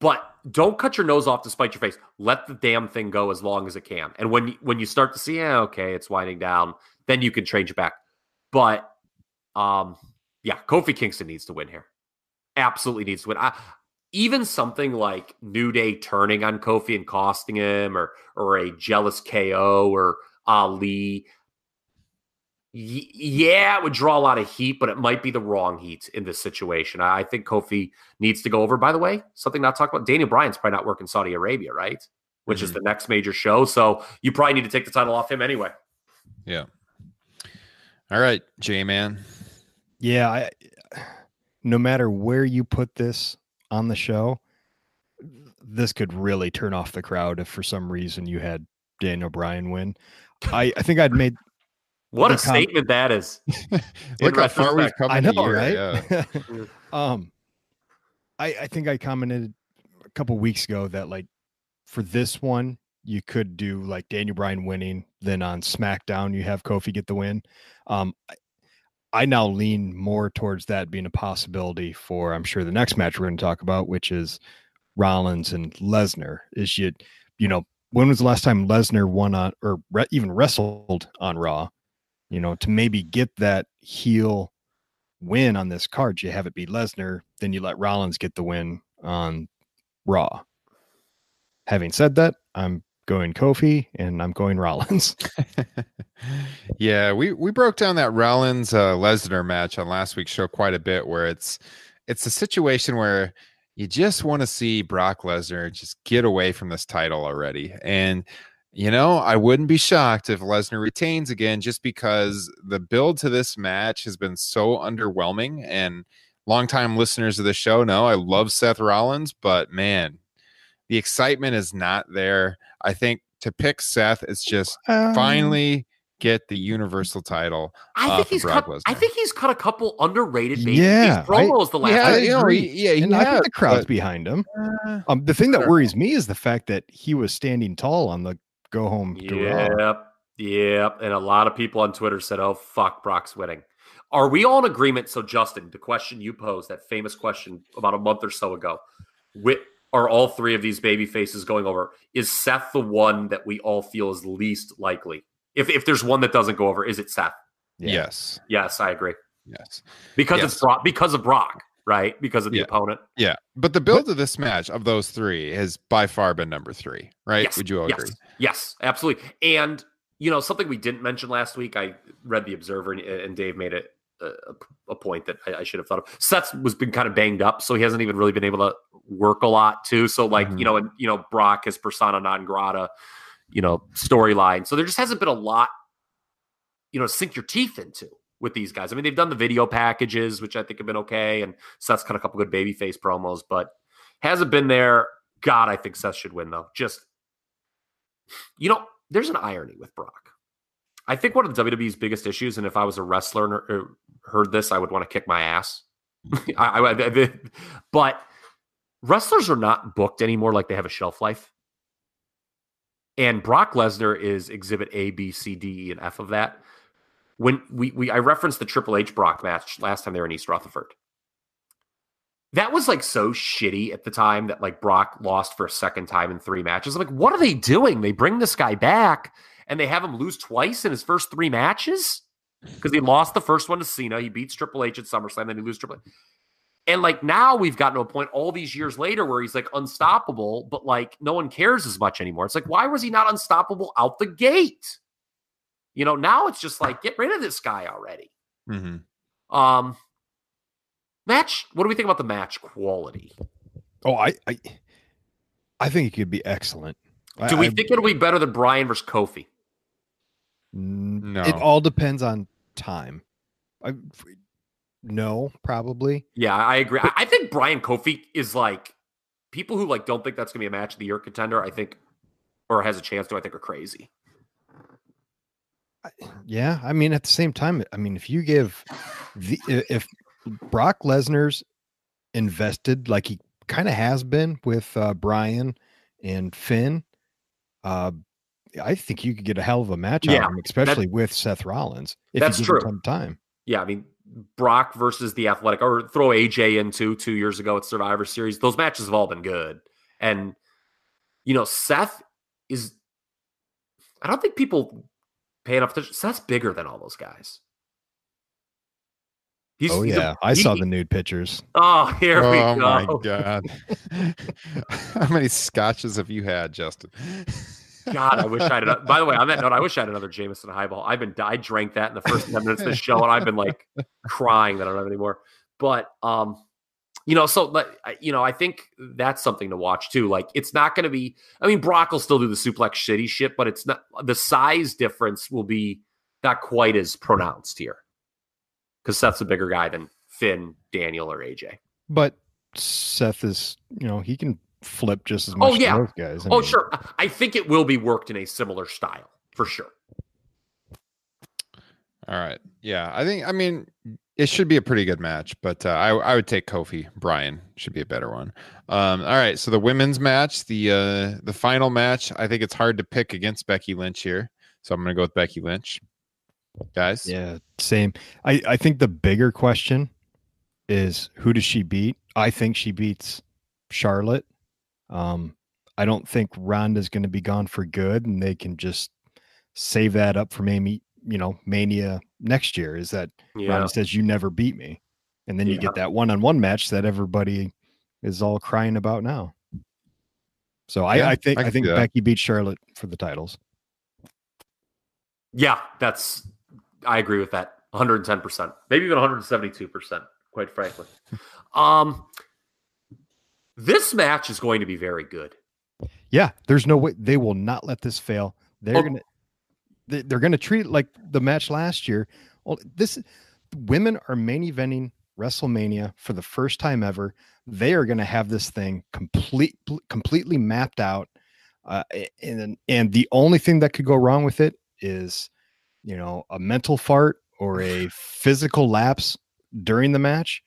But don't cut your nose off to spite your face. Let the damn thing go as long as it can. And when when you start to see, yeah, okay, it's winding down, then you can change it back. But um, yeah, Kofi Kingston needs to win here. Absolutely needs to win. I, even something like New Day turning on Kofi and costing him, or or a jealous KO or Ali. Y- yeah, it would draw a lot of heat, but it might be the wrong heat in this situation. I, I think Kofi needs to go over. By the way, something not talked about. Daniel Bryan's probably not working Saudi Arabia, right? Which mm-hmm. is the next major show. So you probably need to take the title off him anyway. Yeah. All right, J Man. Yeah, I, no matter where you put this on the show, this could really turn off the crowd if for some reason you had Daniel Bryan win. I, I think I'd made what a com- statement that is. Look how far we've come. I know, right? Yeah. um, I I think I commented a couple weeks ago that like for this one you could do like Daniel Bryan winning, then on SmackDown you have Kofi get the win. Um, I now lean more towards that being a possibility for I'm sure the next match we're going to talk about, which is Rollins and Lesnar. Is you, you know, when was the last time Lesnar won on or re- even wrestled on Raw? You know, to maybe get that heel win on this card, you have it be Lesnar, then you let Rollins get the win on Raw. Having said that, I'm going Kofi and I'm going Rollins. yeah, we we broke down that Rollins uh, Lesnar match on last week's show quite a bit, where it's it's a situation where you just want to see Brock Lesnar just get away from this title already, and you know I wouldn't be shocked if Lesnar retains again, just because the build to this match has been so underwhelming and. Longtime listeners of the show know I love Seth Rollins, but man, the excitement is not there. I think to pick Seth is just um, finally get the universal title. I think he's cut. Lesnar. I think he's cut a couple underrated baby yeah, promos the last. Yeah, you know, he, yeah, he and I think the crowd's but, behind him. Uh, um, the thing that worries me is the fact that he was standing tall on the go home. Yep, yep. And a lot of people on Twitter said, "Oh fuck, Brock's winning." Are we all in agreement? So, Justin, the question you posed, that famous question about a month or so ago, are all three of these baby faces going over? Is Seth the one that we all feel is least likely? If if there's one that doesn't go over, is it Seth? Yeah. Yes. Yes, I agree. Yes. Because yes. it's Brock because of Brock, right? Because of the yeah. opponent. Yeah. But the build of this match of those three has by far been number three, right? Yes. Would you all yes. agree? Yes, absolutely. And you know, something we didn't mention last week, I read the Observer and, and Dave made it a, a, point that I, I, should have thought of. Seth was been kind of banged up, so he hasn't even really been able to work a lot too. So like mm-hmm. you know, and you know, Brock is persona non grata, you know, storyline. So there just hasn't been a lot, you know, sink your teeth into with these guys. I mean, they've done the video packages, which I think have been okay, and Seth's cut a couple good babyface promos, but hasn't been there. God, I think Seth should win though. Just you know, there's an irony with Brock. I think one of the WWE's biggest issues, and if I was a wrestler and er, heard this, I would want to kick my ass. I, I, I, but wrestlers are not booked anymore like they have a shelf life. And Brock Lesnar is exhibit A, B, C, D, E, and F of that. When we, we I referenced the Triple H Brock match last time they were in East Rutherford. That was like so shitty at the time that like Brock lost for a second time in three matches. I'm like, what are they doing? They bring this guy back and they have him lose twice in his first three matches because he lost the first one to Cena. He beats Triple H at SummerSlam, then he loses Triple H. And like now we've gotten to a point all these years later where he's like unstoppable, but like no one cares as much anymore. It's like, why was he not unstoppable out the gate? You know, now it's just like, get rid of this guy already. Mm-hmm. Um, match. What do we think about the match quality? Oh, I, I, I think it could be excellent. Do we I, think it'll be better than Bryan versus Kofi? No. It all depends on time. I, no, probably. Yeah, I agree. But, I think Bryan Kofi is like people who like don't think that's gonna be a match of the year contender. I think, or has a chance to. I think are crazy. Yeah, I mean, at the same time, I mean, if you give the if Brock Lesnar's invested like he kind of has been with uh, Bryan and Finn, uh, I think you could get a hell of a match yeah, out of him, especially with Seth Rollins. If that's you give true. Him time. Yeah, I mean Brock versus the Athletic, or throw AJ into two years ago at Survivor Series. Those matches have all been good. And you know, Seth is. I don't think people pay enough attention. Seth's bigger than all those guys. He's, oh he's a- yeah, I he- saw the nude pictures. Oh, here we oh, go. oh my god! How many scotches have you had, Justin? God, I wish I had. By the way, on that note, I wish I had another Jameson highball. I've been I drank that in the first ten minutes of the show, and I've been like crying that I don't have any more. But um, you know, so like you know, I think that's something to watch too. Like, it's not going to be. I mean, Brock will still do the suplex shitty shit, but it's not the size difference will be not quite as pronounced here because Seth's a bigger guy than Finn, Daniel, or AJ. But Seth is, you know, he can flip just as much Oh, yeah. those guys. I Oh, mean, sure. I think it will be worked in a similar style for sure. All right. Yeah, I think. I mean, it should be a pretty good match, but uh, I I would take Kofi. Bryan should be a better one. Um. All right. So the women's match, the uh the final match. I think it's hard to pick against Becky Lynch here, so I'm gonna go with Becky Lynch. Guys. Yeah, same. I I think the bigger question is who does she beat? I think she beats Charlotte. Um, I don't think Ronda's going to be gone for good, and they can just save that up for maybe you know Mania next year. Is that Yeah. Ronda says you never beat me, and then you get that one-on-one match that everybody is all crying about now. So I, Yeah, I think I I, think. Becky beats Charlotte for the titles. Yeah, that's I agree with that. 110%. Maybe even 172%, quite frankly. um this match is going to be very good. Yeah, there's no way they will not let this fail. They're Oh. gonna they, they're gonna treat it like the match last year. Well, this women are main eventing WrestleMania for the first time ever. They are gonna have this thing complete completely mapped out. Uh, and and the only thing that could go wrong with it is, you know, a mental fart or a physical lapse during the match.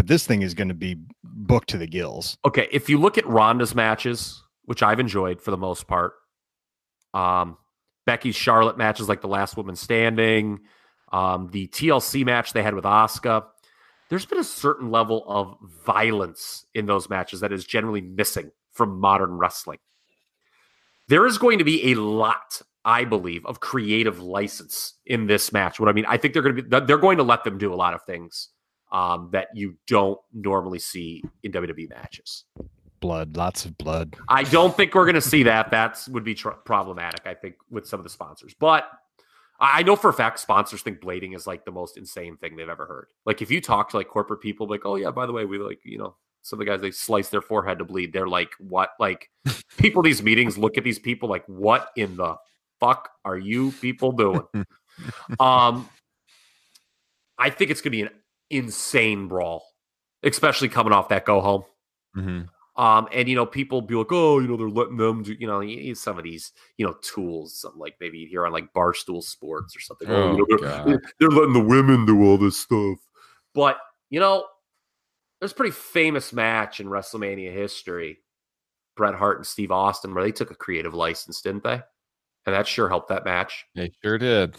But this thing is going to be booked to the gills. Okay, if you look at Ronda's matches, which I've enjoyed for the most part, um, Becky's Charlotte matches like the last woman standing, um, the TLC match they had with Asuka, there's been a certain level of violence in those matches that is generally missing from modern wrestling. There is going to be a lot, I believe, of creative license in this match. What I mean, I think they're going to be they're going to let them do a lot of things um, that you don't normally see in WWE matches. Blood, lots of blood. I don't think we're going to see that. That would be tr- problematic, I think, with some of the sponsors. But I I know for a fact sponsors think blading is like the most insane thing they've ever heard. Like if you talk to like corporate people, like, oh yeah, by the way, we like you know some of the guys they slice their forehead to bleed. They're like, what? Like people these meetings look at these people like, what in the fuck are you people doing? um, I think it's going to be an insane brawl, especially coming off that go home. Mhm. Um, and you know, people be like, oh, you know, they're letting them do, you know, some of these, you know, tools, like maybe you hear on like Barstool Sports or something. Oh, you know, Oh, they're, they're letting the women do all this stuff. But you know, there's a pretty famous match in WrestleMania history, Bret Hart and Steve Austin, where they took a creative license, didn't they? And that sure helped that match. They sure did.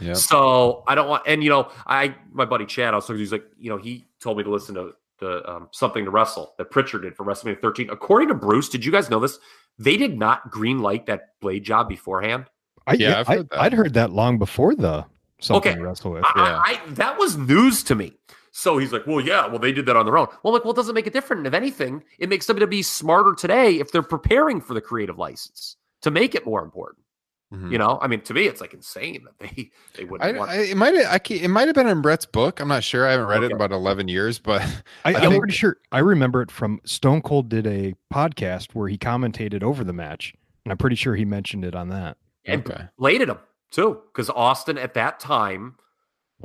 Yep. So I don't want, and you know, I my buddy Chad, I was talking, he's like, you know, he told me to listen to the um, something to wrestle that Prichard did for WrestleMania 13. According to Bruce, did you guys know this? They did not green light that blade job beforehand. I, Yeah, yeah, I've I, heard that. I'd heard that long before the something Okay. to wrestle with. Yeah. I, I- that was news to me. So he's like, well, yeah, well, they did that on their own. Well, I'm like, well, it doesn't make it different. If anything, it makes WWE smarter today if they're preparing for the creative license to make it more important. Mhm. You know, I mean, to me, it's like insane that they they wouldn't I, want. I, it might I can't, it might have been in Bret's book. I'm not sure. I haven't read it in about 11 years, but I, I I'm think- pretty sure I remember it from Stone Cold did a podcast where he commentated over the match, and I'm pretty sure he mentioned it on that. and okay. bladed him too, because Austin at that time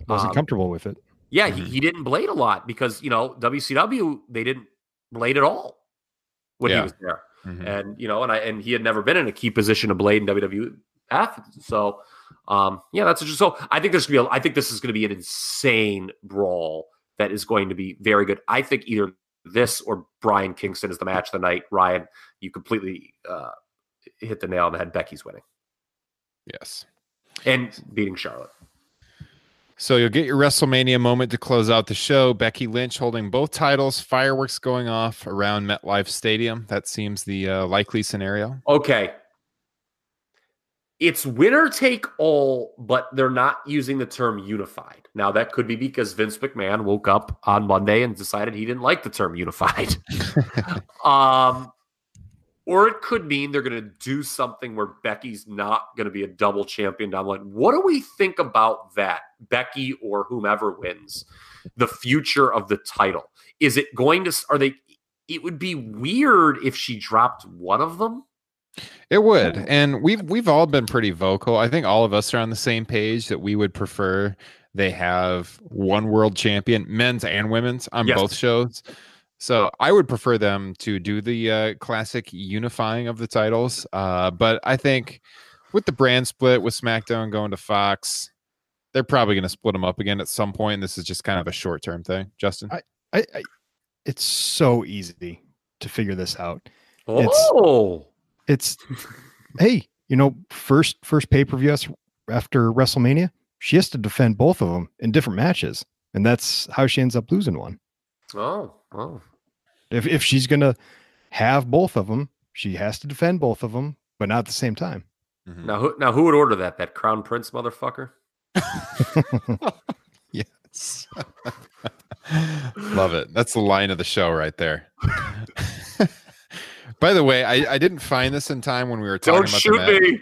Wasn't Um, comfortable with it. Yeah, Mhm. he, he didn't blade a lot because you know WCW they didn't blade at all when he was there, Mhm. and you know, and I and he had never been in a key position to blade in WWF. So, um, yeah, that's just so. I think there's gonna be. A, I think this is going to be an insane brawl that is going to be very good. I think either this or Bryan Kingston is the match of the night. Ryan, you completely uh, hit the nail on the head. Becky's winning Yes. and beating Charlotte. So you'll get your WrestleMania moment to close out the show. Becky Lynch holding both titles, fireworks going off around MetLife Stadium. That seems the uh, likely scenario. Okay. It's winner take all, but they're not using the term unified. Now, that could be because Vince McMahon woke up on Monday and decided he didn't like the term unified. um, or it could mean they're going to do something where Becky's not going to be a double champion down the line. What do we think about that? Becky or whomever wins the future of the title. Is it going to, are they, it would be weird if she dropped one of them. It would. And we've we've all been pretty vocal. I think all of us are on the same page that we would prefer they have one world champion, men's and women's, on Yes. both shows. So I would prefer them to do the uh, classic unifying of the titles. Uh, but I think with the brand split with SmackDown going to Fox, they're probably going to split them up again at some point. This is just kind of a short term thing. Justin, I, I, it's so easy to figure this out. Oh, It's hey, you know, first first pay per view after WrestleMania, she has to defend both of them in different matches, and that's how she ends up losing one. oh, oh. If if she's gonna have both of them, she has to defend both of them, but not at the same time. Mhm. Now, who, now who would order that? That Crown Prince motherfucker? yes. Love it. That's the line of the show right there. By the way, I, I didn't find this in time when we were talking Don't about shoot the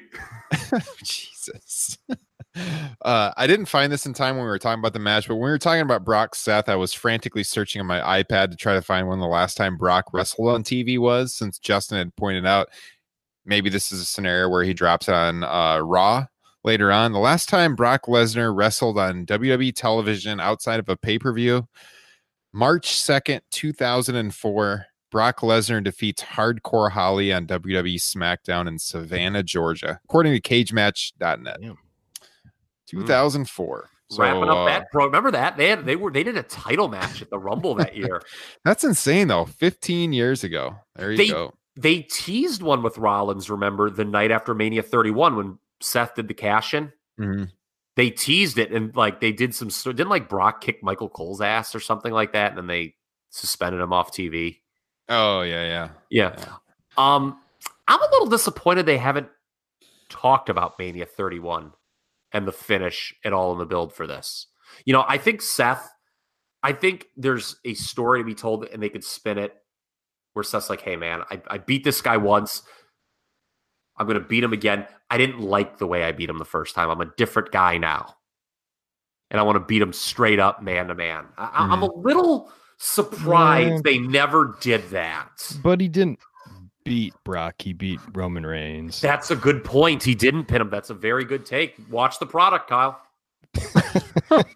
match. me. Jesus. Uh, I didn't find this in time when we were talking about the match, but when we were talking about Brock Seth, I was frantically searching on my iPad to try to find when the last time Brock wrestled on TV was, since Justin had pointed out maybe this is a scenario where he drops it on uh, Raw later on. The last time Brock Lesnar wrestled on WWE television outside of a pay per view, March 2nd, 2004. Brock Lesnar defeats Hardcore Holly on WWE SmackDown in Savannah, Georgia, according to CageMatch.net. Damn. 2004. So, Wrapping up uh, that pro. Remember that they had they were they did a title match at the Rumble that year. that's insane, though. 15 years ago. There you They- go. They teased one with Rollins. Remember the night after Mania 31 when Seth did the cash in. Mhm. They teased it and like they did some didn't like Brock kick Michael Cole's ass or something like that, and then they suspended him off TV. Oh, yeah, yeah. Yeah. Um, I'm a little disappointed they haven't talked about Mania 31 and the finish at all in the build for this. You know, I think Seth, I think there's a story to be told and they could spin it where Seth's like, hey, man, I, I beat this guy once. I'm going to beat him again. I didn't like the way I beat him the first time. I'm a different guy now. And I want to beat him straight up man to man. I, I- I'm a little surprised Yeah. they never did that. But he didn't beat Brock. He beat Roman Reigns. That's a good point. He didn't pin him. That's a very good take. Watch the product, Kyle.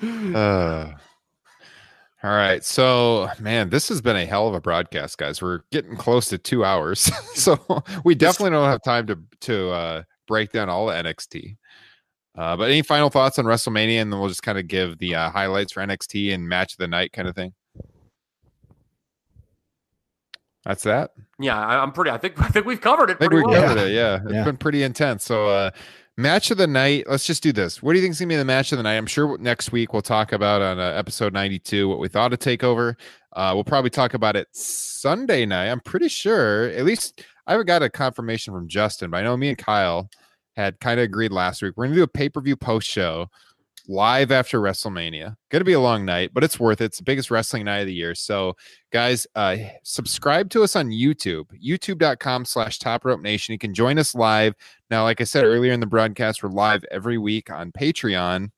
Uh, all right. So, man, this has been a hell of a broadcast, guys. We're getting close to two hours. so we definitely don't have time to to uh, break down all the NXT. Uh, but any final thoughts on WrestleMania, and then we'll just kind of give the uh, highlights for NXT and match of the night kind of thing. That's that. Yeah, I, I'm pretty. I think I think we've covered it I think pretty we well. covered it. Yeah, it's Yeah. been pretty intense. So, uh, match of the night. Let's just do this. What do you think is gonna be the match of the night? I'm sure next week we'll talk about on uh, episode 92 what we thought of Takeover. Uh, we'll probably talk about it Sunday night. I'm pretty sure. At least I haven't got a confirmation from Justin, but I know me and Kyle had kind of agreed last week. We're gonna do a pay per view post show live after WrestleMania. Going to be a long night, but it's worth it. It's the biggest wrestling night of the year. So, guys, uh, subscribe to us on YouTube, youtube.com slash top rope nation. You can join us live. Now, like I said earlier in the broadcast, we're live every week on Patreon.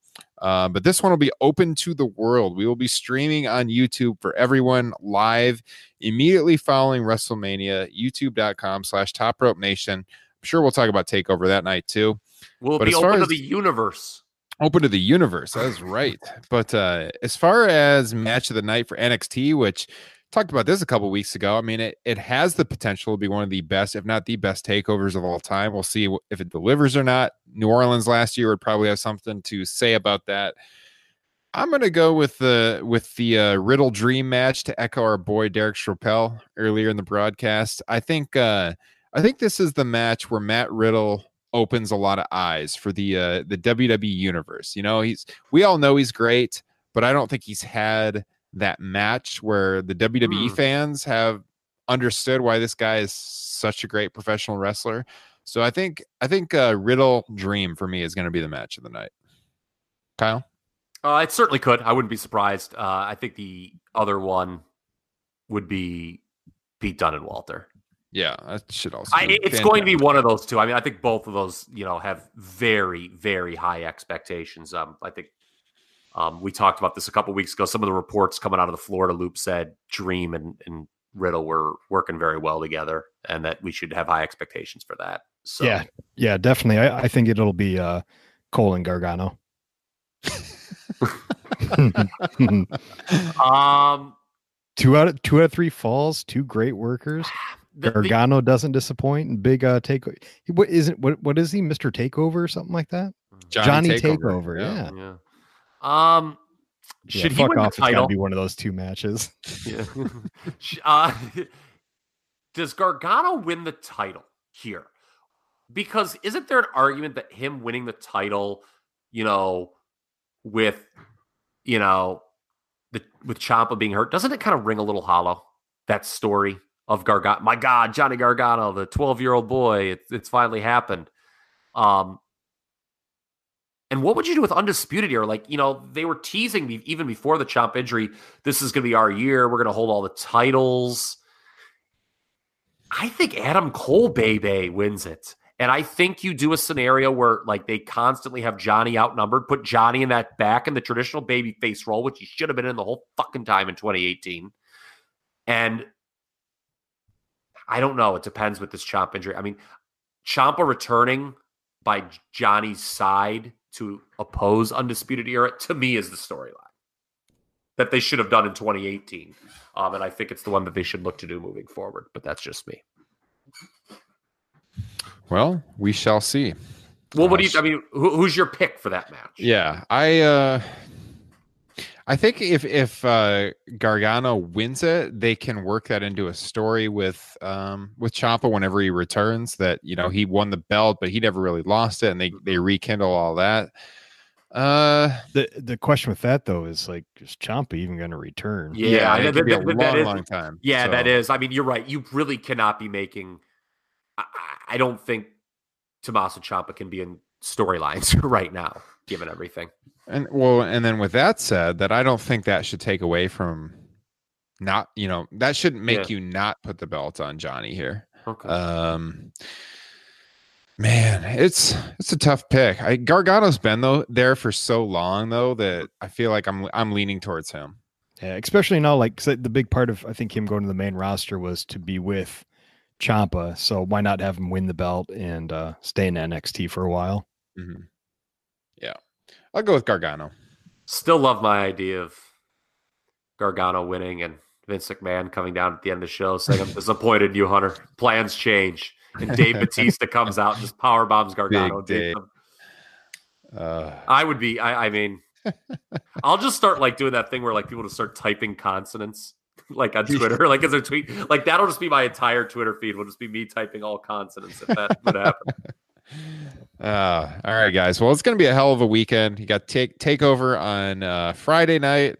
Uh, but this one will be open to the world. We will be streaming on YouTube for everyone live immediately following WrestleMania, youtube.com slash top rope nation. Sure we'll talk about TakeOver that night too We'll But be open to the universe? open to the universe. That's right. But uh, as far as match of the night for NXT, which talked about this a couple weeks ago, I mean, it, it has the potential to be one of the best, if not the best takeovers of all time. We'll see if it delivers or not. New Orleans last year would probably have something to say about that. I'm gonna go with the with the uh, Riddle Dream match to echo our boy Derek Chappelle earlier in the broadcast. I think uh, I think this is the match where Matt Riddle opens a lot of eyes for the uh, the WWE universe. You know, he's we all know he's great, but I don't think he's had that match where the WWE Hmm. fans have understood why this guy is such a great professional wrestler. So I think I think uh, Riddle Dream for me is going to be the match of the night. Kyle, Uh, it certainly could. I wouldn't be surprised. Uh, I think the other one would be Pete Dunne and Walter. Yeah, that should also. I, be it's going to be one of those two. I mean, I think both of those, you know, have very, very high expectations. Um, I think um, we talked about this a couple weeks ago. Some of the reports coming out of the Florida Loop said Dream and, and Riddle were working very well together, and that we should have high expectations for that. So, Yeah, yeah, definitely. I, I think it'll be uh, Cole and Gargano. um, two out of two out of three falls, two great workers. The- the- Gargano doesn't disappoint. And big uh take. He, what isn't what what is he, Mister Takeover or something like that? Johnny, Takeover. yeah. yeah. Um, Yeah, should he fuck win the off. It's got to title? be one of those two matches. Yeah. Uh, does Gargano win the title here? Because isn't there an argument that him winning the title, you know, with, you know, the with Ciampa being hurt, doesn't it kind of ring a little hollow? That story of Gargano. My God, Johnny Gargano, the 12 year old boy, it, it's finally happened. Um, and what would you do with Undisputed here? Like, you know, they were teasing me even before the chomp injury. This is going to be our year. We're going to hold all the titles. I think Adam Cole Bebe wins it. And I think you do a scenario where like they constantly have Johnny outnumbered, put Johnny in that back in the traditional baby face role, which he should have been in the whole fucking time in 2018. And I don't know. It depends with this chomp injury. I mean, Ciampa returning by Johnny's side to oppose Undisputed Era to me is the storyline that they should have done in 2018. Um, and I think it's the one that they should look to do moving forward. But that's just me. Well, we shall see. Well, what do you? I mean, who, who's your pick for that match? Yeah, I uh I think if if uh Gargano wins it, they can work that into a story with um with Ciampa whenever he returns that you know he won the belt but he never really lost it and they they rekindle all that. Uh The the question with that though is like, is Ciampa even going to return? Yeah, it that- could be a that- long, that is- long time. Yeah, that So, is. I mean, you're right. You really cannot be making. I, I I don't think Tommaso Ciampa can be in storylines right now, given everything. And well, and then with that said, that I don't think that should take away from not, you know, that shouldn't make Yeah. you not put the belt on Johnny here. Okay. Um, man, it's it's a tough pick. I, Gargano's been though there for so long though that I feel like I'm I'm leaning towards him. Yeah, especially now, like the big part of I think him going to the main roster was to be with Ciampa. So why not have him win the belt and uh, stay in NXT for a while? Mhm. I'll go with Gargano. Still love my idea of Gargano winning and Vince McMahon coming down at the end of the show saying, "I'm disappointed in you, Hunter. Plans change." And Dave Batista comes out and just power bombs Gargano. Dave- Uh, I would be. I, I mean, I'll just start like doing that thing where like people just start typing consonants like on Twitter, like as a tweet. Like that'll just be my entire Twitter feed. Will just be me typing all consonants if that would happen. Uh, all right, guys. Well, it's going to be a hell of a weekend. You got take takeover on uh, Friday night.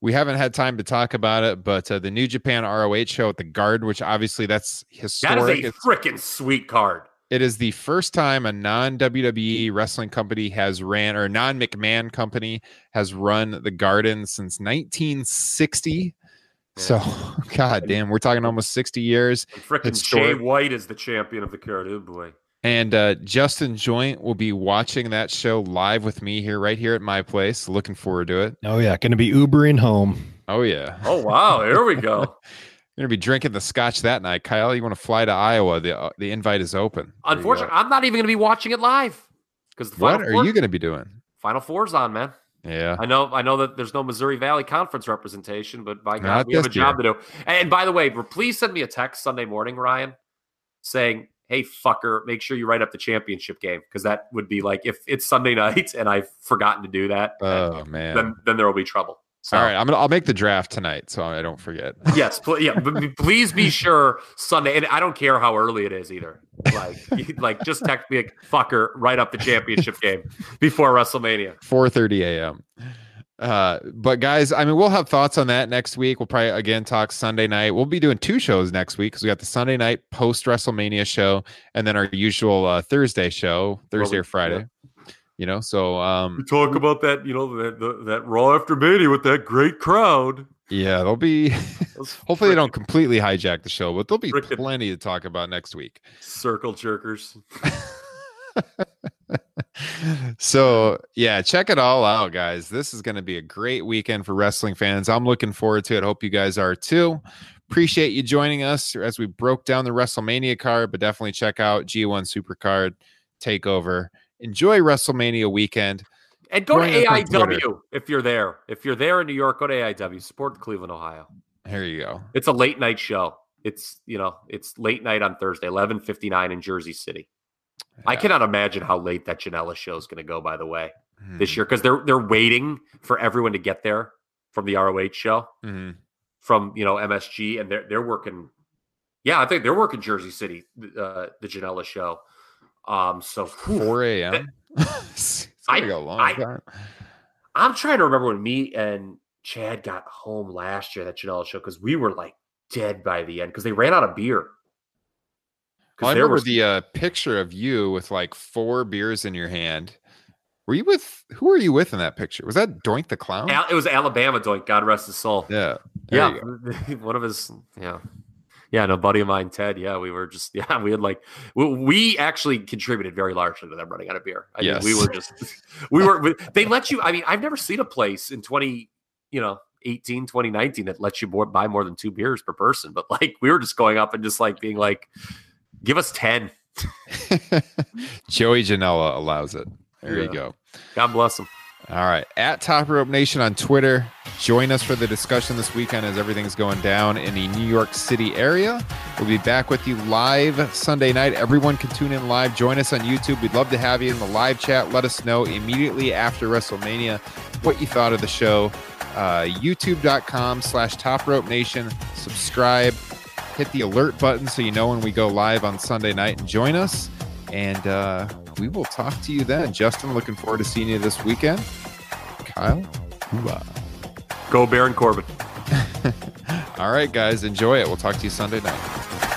We haven't had time to talk about it, but uh, the New Japan ROH show at the Guard, which obviously that's That historic. is a freaking sweet card. it is the first time a non WWE wrestling company has ran or non McMahon company has run the Garden since 1960. So, God damn, we're talking almost 60 years. Freaking. Jay White is the champion of the card. Oh boy. And uh, Justin Joint will be watching that show live with me here, right here at my place. Looking forward to it. Oh yeah, going to be Ubering home. Oh yeah, Oh wow, here we go. You're gonna be drinking the scotch that night, Kyle. You want to fly to Iowa? The uh, the invite is open. There Unfortunately. I'm not even going to be watching it live because the what are four, you gonna be doing? final four's on, man. Yeah, I know, I know that there's no Missouri Valley Conference representation, but by God, Not we have a this job to do. And by the way, please send me a text Sunday morning, Ryan, saying, "Hey, fucker, make sure you write up the championship game," because that would be like if it's Sunday night and I've forgotten to do that, Oh man. then then there will be trouble. So, All right, I'm gonna I'll make the draft tonight so I don't forget. yes, pl- yeah, b- please be sure Sunday, and I don't care how early it is either. Like, like just text me, like, fucker, right up the championship game before WrestleMania. 4:30 a.m. Uh, but guys, I mean, we'll have thoughts on that next week. We'll probably again talk Sunday night. We'll be doing two shows next week because we got the Sunday night post WrestleMania show, and then our usual uh, Thursday show, Thursday we- or Friday. You know, so um, talk about that, you know, that the, that Raw after Mania with that great crowd. yeah, there'll be. Hopefully, they don't completely hijack the show, but there'll be plenty to talk about next week. circle jerkers. so yeah check it all out guys this is going to be a great weekend for wrestling fans i'm looking forward to it hope you guys are too appreciate you joining us as we broke down the wrestlemania card but definitely check out g1 supercard takeover enjoy wrestlemania weekend And go to Join. AIW if you're there. If you're there in New York, go to AIW. Support Cleveland, Ohio. here you go It's a late night show. It's you know, it's late night on Thursday, eleven fifty nine in Jersey City. I cannot imagine how late that Janela show is going to go. By the way, this Mhm. year because they're they're waiting for everyone to get there from the ROH show Mhm. from you know MSG, and they're they're working. Yeah, I think they're working Jersey City, uh, the Janela show. Um, so whew, 4 a.m it's gonna I, go long I, time. I'm trying to remember when me and Chad got home last year that Janela show because we were like dead by the end because they ran out of beer. Well, I remember was the uh, picture of you with like four beers in your hand. Were you with who were you with in that picture? Was that Doink the Clown? Al- it was Alabama doink. God rest his soul. yeah. there yeah, one of his yeah, yeah. No buddy of mine, Ted. Yeah, we were just yeah, we had like we, we actually contributed very largely to them running out of beer. I mean, we were just we were we- they let you. I mean, I've never seen a place in twenty you know 18 2019 that lets you buy more than two beers per person. But like we were just going up and just like being like, give us ten. Joey Janela allows it. There you go. God bless him. All right. At Top Rope Nation on Twitter. Join us for the discussion this weekend as everything's going down in the New York City area. We'll be back with you live Sunday night. Everyone can tune in live. Join us on YouTube. We'd love to have you in the live chat. Let us know immediately after WrestleMania what you thought of the show. Uh, YouTube.com slash Top Rope Nation. Subscribe. Hit the alert button so you know when we go live on Sunday night and join us. And uh, we will talk to you then. Justin, looking forward to seeing you this weekend. Kyle, hoorah. Go Baron Corbin. All right, guys, enjoy it. We'll talk to you Sunday night.